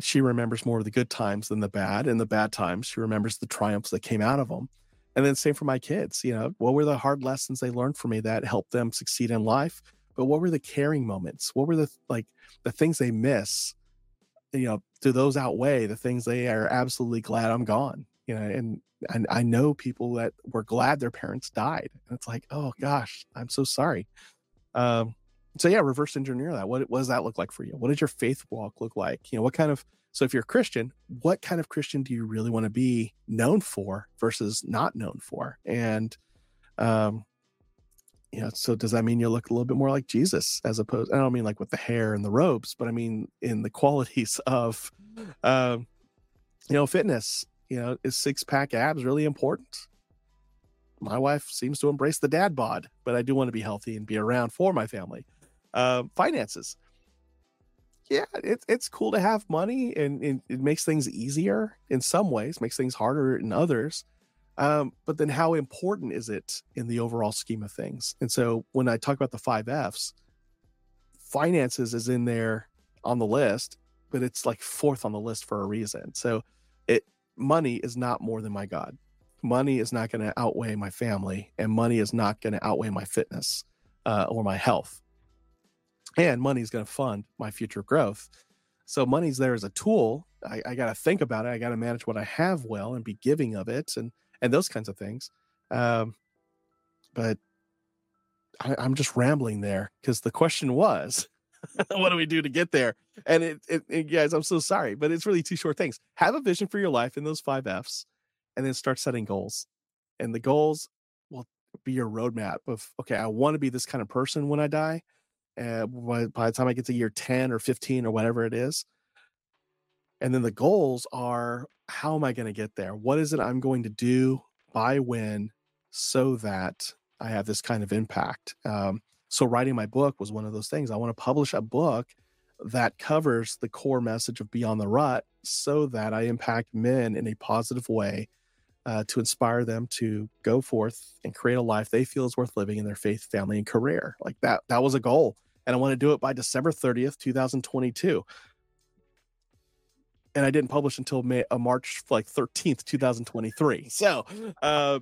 she remembers more of the good times than the bad. And the bad times, she remembers the triumphs that came out of them. And then same for my kids. You know, what were the hard lessons they learned from me that helped them succeed in life? But what were the caring moments? What were the like the things they miss? You know, do those outweigh the things they are absolutely glad I'm gone? You know, and and I know people that were glad their parents died. And it's like, oh gosh, I'm so sorry. Um, so yeah reverse engineer that what, what does that look like for you what does your faith walk look like you know what kind of so if you're a christian what kind of christian do you really want to be known for versus not known for and um you know so does that mean you look a little bit more like jesus as opposed i don't mean like with the hair and the robes but i mean in the *laughs* qualities of um you know fitness you know is six pack abs really important my wife seems to embrace the dad bod but i do want to be healthy and be around for my family uh, finances. Yeah, it's it's cool to have money, and, and, it makes things easier in some ways, makes things harder in others. Um, but then, how important is it in the overall scheme of things? And so, when I talk about the five Fs, finances is in there on the list, but it's like fourth on the list for a reason. So it money is not more than my God. Money is not going to outweigh my family, and money is not going to outweigh my fitness uh, or my health. And money is going to fund my future growth. So money's there as a tool. I, I got to think about it. I got to manage what I have well and be giving of it, and and those kinds of things. Um, but I, I'm just rambling there because the question was, *laughs* what do we do to get there? And it, it, it, guys, I'm so sorry, but it's really two short things. Have a vision for your life in those five F's, and then start setting goals. And the goals will be your roadmap of okay, I want to be this kind of person when I die. And by, by the time I get to year 10 or 15 or whatever it is. And then the goals are how am I going to get there? What is it I'm going to do by when so that I have this kind of impact? Um, so writing my book was one of those things. I want to publish a book that covers the core message of Beyond the Rut so that I impact men in a positive way uh, to inspire them to go forth and create a life they feel is worth living in their faith, family, and career. Like that, that was a goal. And I want to do it by December 30th, 2022. And I didn't publish until May, uh, March like 13th, 2023. So, uh,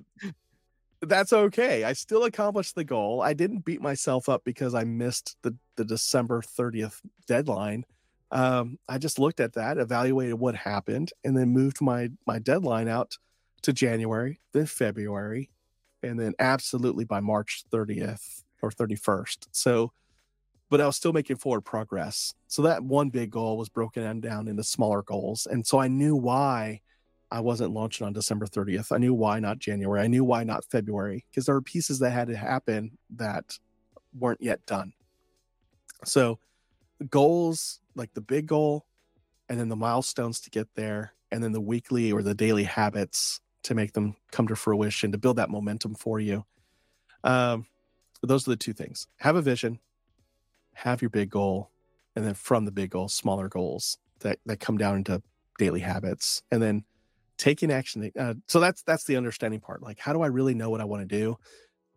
that's okay. I still accomplished the goal. I didn't beat myself up because I missed the the December 30th deadline. Um, I just looked at that, evaluated what happened, and then moved my my deadline out to January, then February, and then absolutely by March 30th or 31st. So, but I was still making forward progress. So that one big goal was broken down into smaller goals, and so I knew why I wasn't launching on December 30th. I knew why not January. I knew why not February because there were pieces that had to happen that weren't yet done. So, goals like the big goal and then the milestones to get there and then the weekly or the daily habits to make them come to fruition to build that momentum for you. Um, those are the two things. Have a vision, have your big goal, and then from the big goal, smaller goals that that come down into daily habits. And then taking action uh, so that's that's the understanding part like how do i really know what i want to do?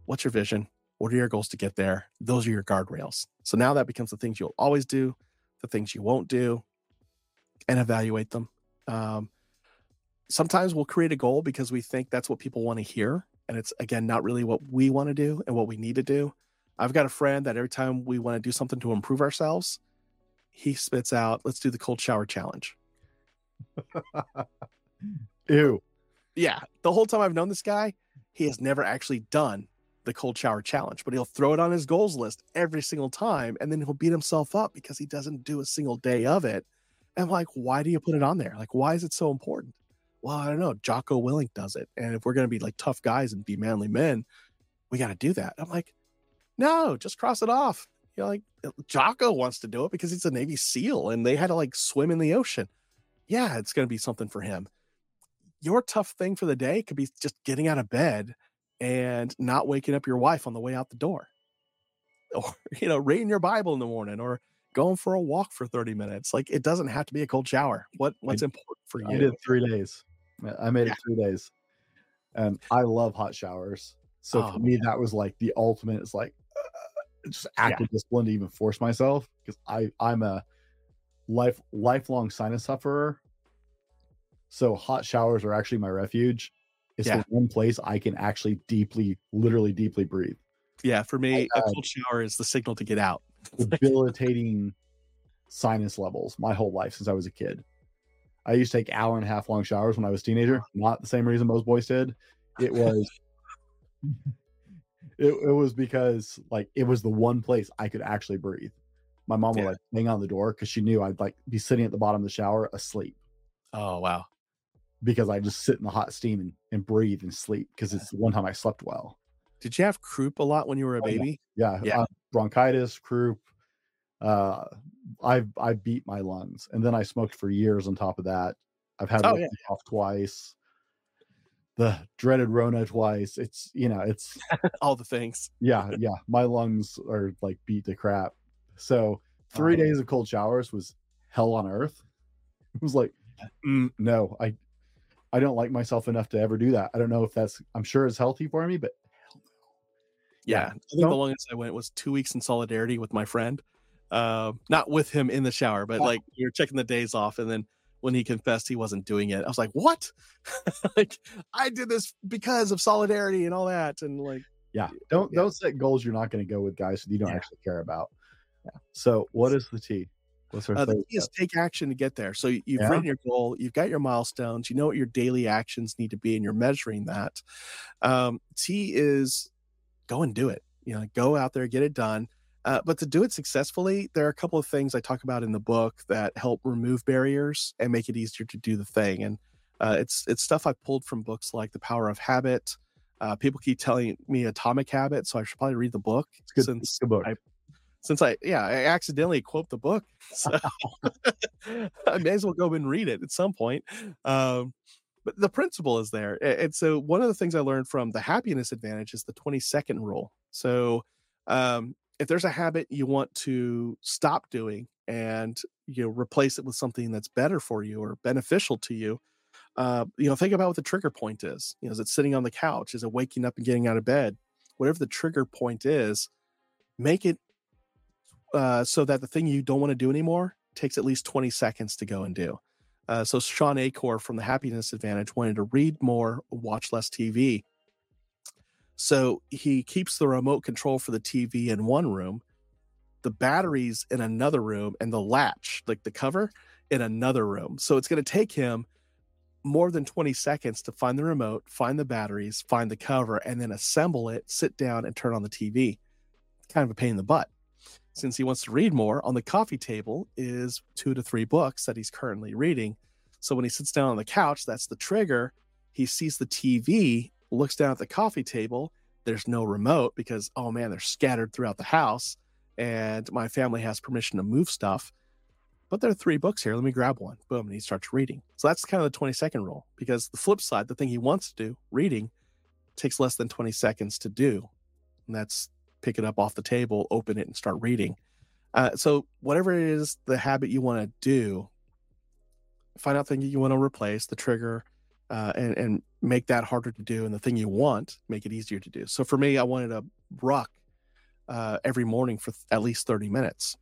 What's your vision? What are your goals to get there? Those are your guardrails. So now that becomes the things you'll always do the things you won't do and evaluate them. Um, sometimes we'll create a goal because we think that's what people want to hear and it's again not really what we want to do and what we need to do. I've got a friend that every time we want to do something to improve ourselves he spits out let's do the cold shower challenge *laughs* Ew. Yeah. The whole time I've known this guy, he has never actually done the cold shower challenge, but he'll throw it on his goals list every single time. And then he'll beat himself up because he doesn't do a single day of it. And like, why do you put it on there? Like, why is it so important? Well, I don't know. Jocko Willink does it. And if we're going to be like tough guys and be manly men, we got to do that. I'm like, no, just cross it off. You know, like Jocko wants to do it because he's a Navy SEAL and they had to like swim in the ocean. Yeah, it's going to be something for him your tough thing for the day could be just getting out of bed and not waking up your wife on the way out the door *laughs* or you know reading your bible in the morning or going for a walk for 30 minutes like it doesn't have to be a cold shower what what's I, important for you i did three days i made yeah. it three days and i love hot showers so oh, for me man. that was like the ultimate it's like uh, *sighs* just act yeah. discipline to even force myself because i i'm a life lifelong sinus sufferer so hot showers are actually my refuge. It's yeah. the one place I can actually deeply, literally deeply breathe. Yeah, for me, a cold shower is the signal to get out. debilitating sinus levels my whole life since I was a kid. I used to take hour and a half long showers when I was a teenager. Not the same reason most boys did. It was *laughs* it, it was because like it was the one place I could actually breathe. My mom would like hang on the door because she knew I'd like be sitting at the bottom of the shower asleep. Oh wow because I just sit in the hot steam and, and breathe and sleep because it's the one time I slept well. Did you have croup a lot when you were a baby? Oh, yeah, yeah. Uh, bronchitis, croup. Uh, I I beat my lungs, and then I smoked for years. On top of that, I've had oh, yeah. off twice. The dreaded Rona twice. It's you know it's *laughs* all the things. Yeah, yeah. My lungs are like beat to crap. So three oh. days of cold showers was hell on earth. It was like, mm, no, I I don't like myself enough to ever do that. I don't know if that's I'm sure it's healthy for me, but yeah, I think the longest I went was two weeks in solidarity with my friend. Um, not with him in the shower, but like you're checking the days off, and then when he confessed he wasn't doing it, I was like, "What? *laughs* like I did this because of solidarity and all that." And like, yeah, don't yeah. don't set goals you're not going to go with guys that you don't yeah. actually care about. Yeah. So, what is the T? What's our uh, the key is take action to get there. So you've yeah. written your goal, you've got your milestones, you know what your daily actions need to be, and you're measuring that. Um, T is go and do it. You know, go out there, get it done. Uh, but to do it successfully, there are a couple of things I talk about in the book that help remove barriers and make it easier to do the thing. And uh, it's it's stuff I pulled from books like The Power of Habit. Uh, people keep telling me Atomic Habit, so I should probably read the book. It's good, since good book. I since I yeah I accidentally quote the book, *laughs* so *laughs* I may as well go and read it at some point. Um, but the principle is there, and so one of the things I learned from the happiness advantage is the twenty second rule. So um, if there's a habit you want to stop doing and you know replace it with something that's better for you or beneficial to you uh, you know think about what the trigger point is you know is it sitting on the couch is it waking up and getting out of bed whatever the trigger point is make it uh, so that the thing you don't want to do anymore takes at least 20 seconds to go and do. Uh, so Shawn Achor from the Happiness Advantage wanted to read more, watch less TV. So he keeps the remote control for the TV in one room, the batteries in another room, and the latch, like the cover, in another room. So it's going to take him more than 20 seconds to find the remote, find the batteries, find the cover, and then assemble it, sit down, and turn on the TV. Kind of a pain in the butt since he wants to read more, on the coffee table is two to three books that he's currently reading. So when he sits down on the couch, that's the trigger. He sees the TV, looks down at the coffee table. There's no remote because, oh man, they're scattered throughout the house. And my family has permission to move stuff. But there are three books here. Let me grab one. Boom. And he starts reading. So that's kind of the 20 second rule because the flip side, the thing he wants to do, reading, takes less than 20 seconds to do. And that's pick it up off the table, open it, and start reading. Uh, so whatever it is, the habit you want to do, find out thing you want to replace, the trigger, uh, and and make that harder to do, and the thing you want, make it easier to do. So for me, I wanted a ruck uh, every morning for at least thirty minutes.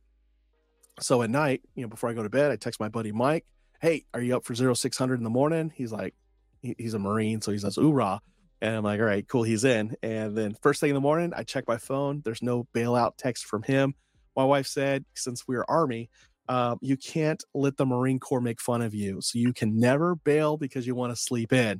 So at night, you know, before I go to bed, I text my buddy Mike, "Hey, are you up for zero six hundred in the morning?" He's like, he, he's a Marine, so he says, "Hoorah!" And I'm like, all right, cool, he's in. And then first thing in the morning, I check my phone. There's no bailout text from him. My wife said, since we're Army, um, you can't let the Marine Corps make fun of you. So you can never bail because you want to sleep in.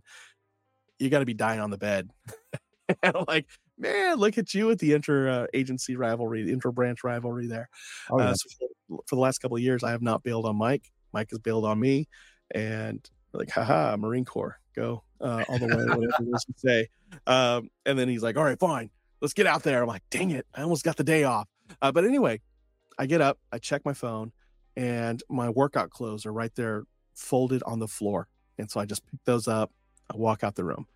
You got to be dying on the bed. *laughs* and I'm like, man, look at you with the inter uh, agency rivalry, the inter branch rivalry there. Oh, yeah. uh, so for, for, the last couple of years, I have not bailed on Mike. Mike has bailed on me. And like, haha, Marine Corps, go uh, all the way, whatever it is *laughs* you say. Um, and then he's like, all right, fine, let's get out there. I'm like, dang it, I almost got the day off. Uh, but anyway, I get up, I check my phone, and my workout clothes are right there folded on the floor. And so I just pick those up, I walk out the room.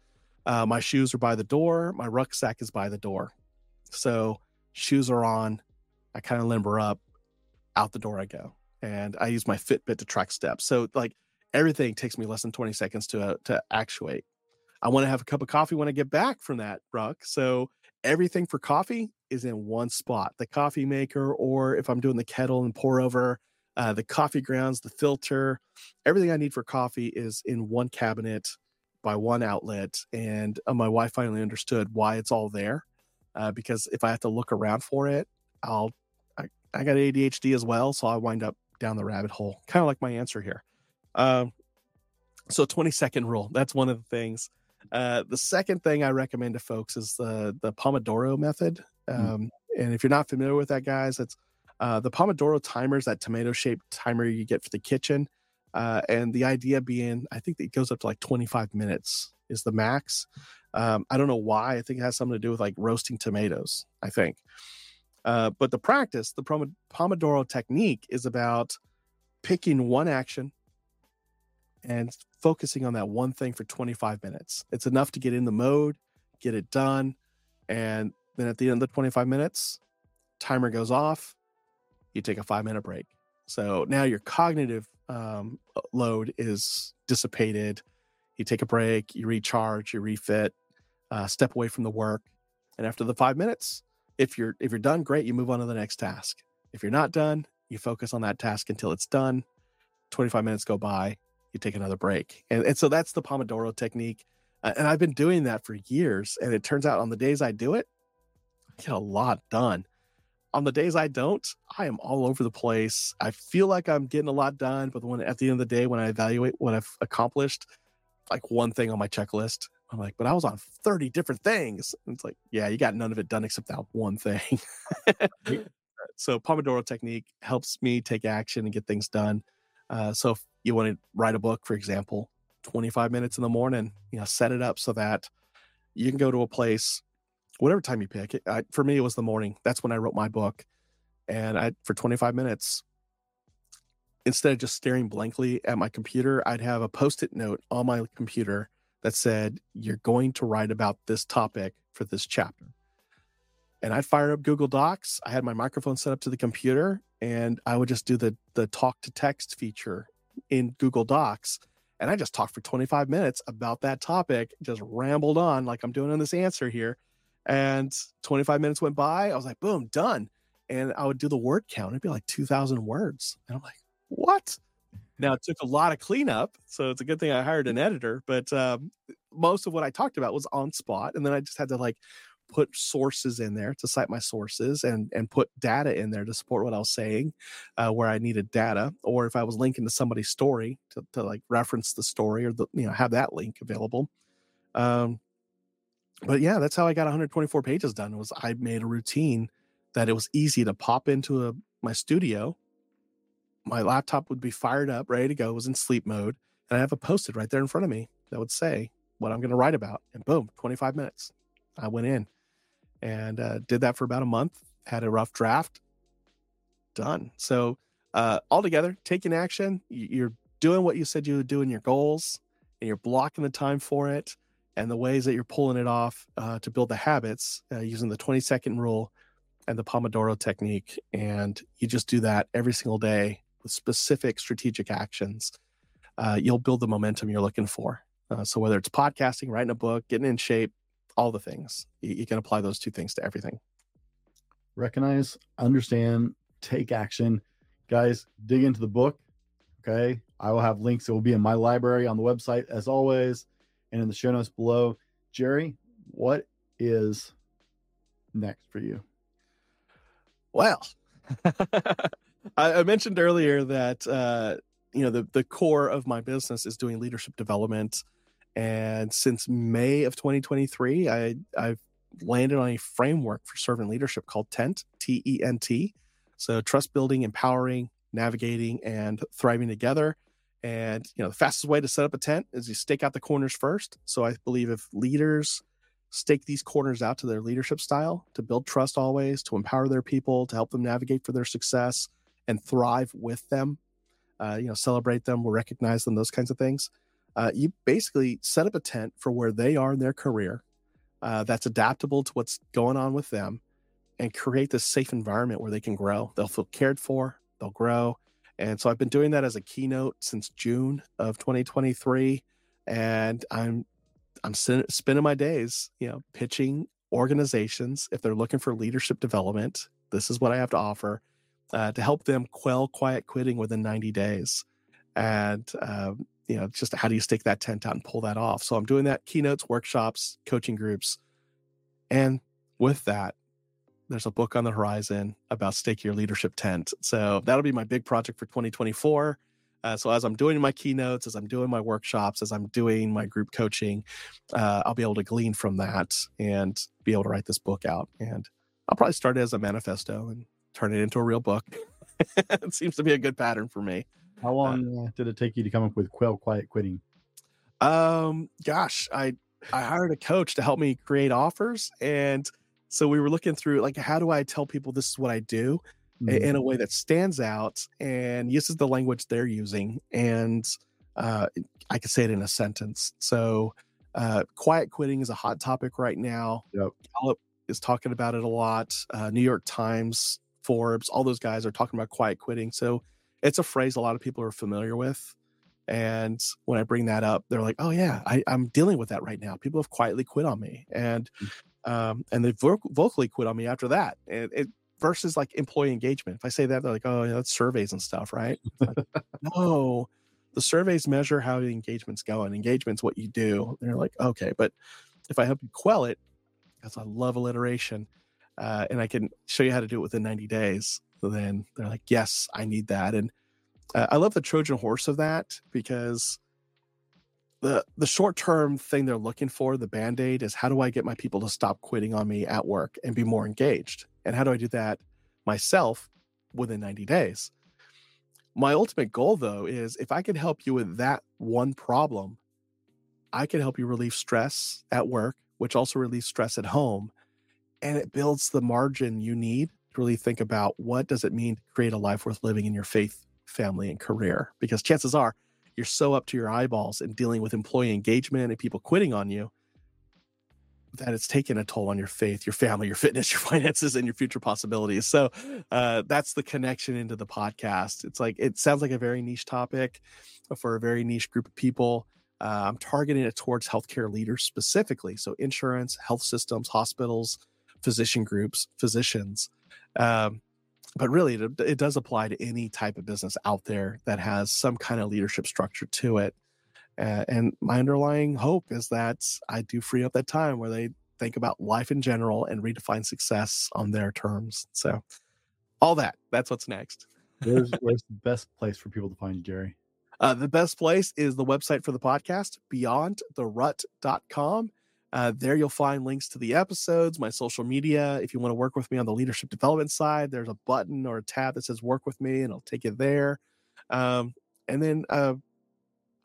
Uh, my shoes are by the door, my rucksack is by the door. So shoes are on, I kind of limber up, out the door I go. And I use my Fitbit to track steps. So, like, everything takes me less than 20 seconds to uh, to actuate. I want to have a cup of coffee when I get back from that, Ruck. So everything for coffee is in one spot. The coffee maker, or if I'm doing the kettle and pour over, uh, the coffee grounds, the filter, everything I need for coffee is in one cabinet by one outlet. And uh, my wife finally understood why it's all there. Uh, because if I have to look around for it, I'll I, I got ADHD as well, so I wind up down the rabbit hole. Kind of like my answer here. Um, so 20 second rule. That's one of the things. Uh, the second thing I recommend to folks is the the Pomodoro method. Hmm. Um, mm. And if you're not familiar with that, guys, it's uh, the Pomodoro timer is that tomato shaped timer you get for the kitchen. Uh, and the idea being, I think it goes up to like 25 minutes is the max. Um, I don't know why. I think it has something to do with like roasting tomatoes, I think. Uh, but the practice, the Pomodoro technique is about picking one action and focusing on that one thing for 25 minutes. It's enough to get in the mode, get it done. And then at the end of the 25 minutes, timer goes off. You take a five minute break. So now your cognitive um, load is dissipated. You take a break, you recharge, you refit, uh, step away from the work. And after the five minutes, if you're if you're done, great, you move on to the next task. If you're not done, you focus on that task until it's done. 25 minutes go by, you take another break. And, and so that's the Pomodoro technique. Uh, and I've been doing that for years. And it turns out on the days I do it, I get a lot done. On the days I don't, I am all over the place. I feel like I'm getting a lot done, but when at the end of the day, when I evaluate what I've accomplished, like one thing on my checklist, I'm like, but I was on 30 different things. And it's like, yeah, you got none of it done except that one thing. *laughs* so Pomodoro technique helps me take action and get things done. Uh, so you want to write a book, for example, 25 minutes in the morning, you know, set it up so that you can go to a place, whatever time you pick. I, for me, it was the morning. That's when I wrote my book. And I, for 25 minutes, instead of just staring blankly at my computer, I'd have a post it note on my computer that said, You're going to write about this topic for this chapter. And I'd fire up Google Docs. I had my microphone set up to the computer and I would just do the the talk to text feature in Google Docs. And I just talked for 25 minutes about that topic, just rambled on like I'm doing in this answer here. And 25 minutes went by. I was like, boom, done. And I would do the word count. It'd be like 2,000 words. And I'm like, what? Now it took a lot of cleanup, so it's a good thing I hired an editor. But um, most of what I talked about was on spot, and then I just had to like put sources in there to cite my sources and and put data in there to support what I was saying, uh, where I needed data, or if I was linking to somebody's story to, to like reference the story or the you know have that link available. Um, but yeah, that's how I got 124 pages done. Was I made a routine that it was easy to pop into a, my studio my laptop would be fired up, ready to go, was in sleep mode, and I have a post-it right there in front of me that would say what I'm going to write about, and boom, 25 minutes. I went in and uh, did that for about a month. Had a rough draft, done. So uh, altogether, taking action, you're doing what you said you would do in your goals, and you're blocking the time for it, and the ways that you're pulling it off uh, to build the habits uh, using the 20 second rule and the Pomodoro technique. And you just do that every single day with specific strategic actions, uh, you'll build the momentum you're looking for. Uh, so whether it's podcasting, writing a book, getting in shape, all the things, you, you can apply those two things to everything. Recognize, understand, take action. Guys, dig into the book. Okay. I will have links. It will be in my library on the website as always and in the show notes below. Jerry, what is next for you? Well, *laughs* I, I, mentioned earlier that uh, you know the the core of my business is doing leadership development, and since May of 2023, I I've landed on a framework for servant leadership called TENT, T E N T. So trust building, empowering, navigating, and thriving together. And you know the fastest way to set up a tent is you stake out the corners first. So I believe if leaders stake these corners out to their leadership style to build trust always, to empower their people, to help them navigate for their success, and thrive with them. Uh, you know, celebrate them, recognize them, those kinds of things. Uh, you basically set up a tent for where they are in their career uh, that's adaptable to what's going on with them and create this safe environment where they can grow. They'll feel cared for, they'll grow. And so I've been doing that as a keynote since June of 2023. And I'm I'm spending my days, you know, pitching organizations if they're looking for leadership development. This is what I have to offer uh, to help them quell quiet quitting within 90 days. And, um, you know, just how do you stake that tent out and pull that off? So I'm doing that keynotes, workshops, coaching groups. And with that, there's a book on the horizon about stake your leadership tent. So that'll be my big project for 2024. Uh, so as I'm doing my keynotes, as I'm doing my workshops, as I'm doing my group coaching, uh, I'll be able to glean from that and be able to write this book out. And I'll probably start it as a manifesto and turn it into a real book. *laughs* it seems to be a good pattern for me. How uh, long uh, did it take you to come up with Quell Quiet Quitting? Um, gosh, I I hired a coach to help me create offers, and so we were looking through like how do I tell people this is what I do mm-hmm. in a way that stands out and uses the language they're using, and uh, I could say it in a sentence. So, uh, quiet quitting is a hot topic right now. Yep. Gallup is talking about it a lot. Uh, New York Times Forbes, all those guys are talking about quiet quitting. So it's a phrase a lot of people are familiar with. And when I bring that up, they're like, "Oh yeah, I, am dealing with that right now. People have quietly quit on me, and mm. um, and they vo- vocally quit on me after that. And it, versus like employee engagement. If I say that, they're like, oh, yeah, that's surveys and stuff, right? Like, no, the surveys measure how the engagement's going. Engagement's what you do. They're like, okay, but if I help you quell it, because I love alliteration, uh, and I can show you how to do it within 90 days, then they're like, yes, I need that. And uh, I love the Trojan horse of that because the the short term thing they're looking for, the band aid, is how do I get my people to stop quitting on me at work and be more engaged? And how do I do that myself within 90 days? My ultimate goal, though, is if I can help you with that one problem, I can help you relieve stress at work, which also relieves stress at home. And it builds the margin you need to really think about what does it mean to create a life worth living in your faith, family, and career? Because chances are you're so up to your eyeballs in dealing with employee engagement and people quitting on you that it's taken a toll on your faith, your family, your *laughs* fitness, your finances, and your future possibilities. So uh, that's the connection into the podcast. It's like it sounds like a very niche topic for a very niche group of people. Uh, I'm targeting it towards healthcare leaders specifically, so insurance, health systems, hospitals, physician groups, physicians. Um, but really, it, it does apply to any type of business out there that has some kind of leadership structure to it. Uh, and my underlying hope is that I do free up that time where they think about life in general and redefine success on their terms. So, all that, that's what's next. where's, *laughs* where's the best place for people to find you, Jerry? Uh, the best place is the website for the podcast, beyondtherut.com. Uh, there you'll find links to the episodes, my social media. If you want to work with me on the leadership development side, there's a button or a tab that says work with me, and I'll take you there. Um, and then uh,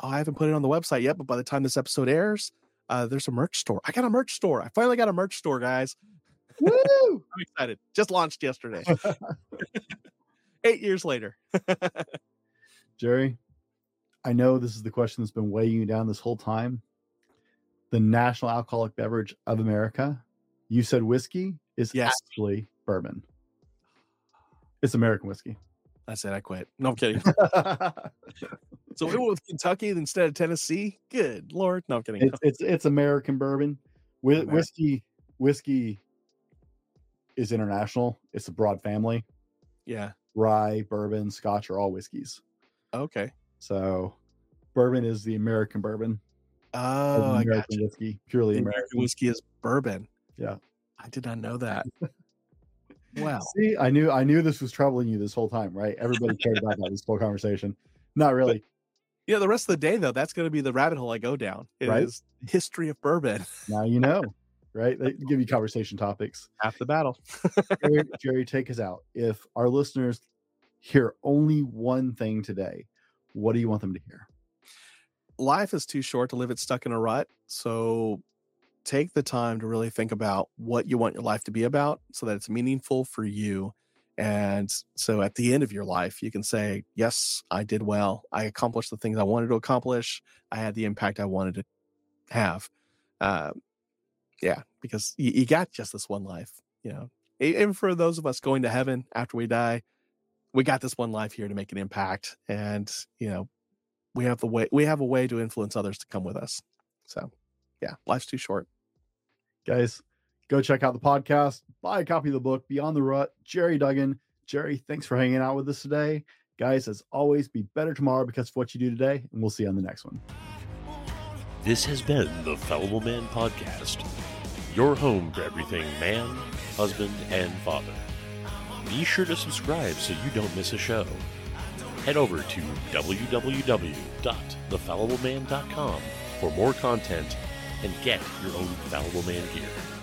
oh, I haven't put it on the website yet, but by the time this episode airs, uh, there's a merch store. I got a merch store. I finally got a merch store, guys. Woo! I'm excited. Just launched yesterday. *laughs* Eight years later. *laughs* Jerry, I know this is the question that's been weighing you down this whole time. The national alcoholic beverage of America, you said whiskey, is yes. actually bourbon. It's American whiskey. I said I quit. No, I'm kidding. *laughs* so went with Kentucky instead of Tennessee. Good lord. No, I'm kidding. It's it's, it's American bourbon. Wh- American. Whiskey whiskey is international. It's a broad family. Yeah. Rye, bourbon, scotch are all whiskeys. Okay. So bourbon is the American bourbon. Oh, American whiskey, purely American. American whiskey is bourbon. Yeah. I did not know that. *laughs* Wow. See, I knew I knew this was troubling you this whole time, right? Everybody cared about that this whole conversation. Not really. But, yeah, the rest of the day though, that's going to be the rabbit hole I go down. It right? is history of bourbon. *laughs* Now you know, right? They give you conversation topics. Half the battle. *laughs* Jerry, Jerry, take us out. If our listeners hear only one thing today, what do you want them to hear? Life is too short to live it stuck in a rut. So take the time to really think about what you want your life to be about so that it's meaningful for you. And so at the end of your life, you can say, Yes, I did well. I accomplished the things I wanted to accomplish. I had the impact I wanted to have. Uh, yeah, because you, you got just this one life, you know. And for those of us going to heaven after we die, we got this one life here to make an impact. And, you know, we have the way we have a way to influence others to come with us. So yeah, life's too short guys, go check out the podcast, buy a copy of the book, Beyond the Rut. Jerry Dugan. Jerry, thanks for hanging out with us today. Guys, as always, be better tomorrow because of what you do today, and we'll see you on the next one. This has been the Fallible Man Podcast, your home for everything man, husband, and father. Be sure to subscribe so you don't miss a show. Head over to www.thefallibleman.com for more content and get your own Fallible Man gear.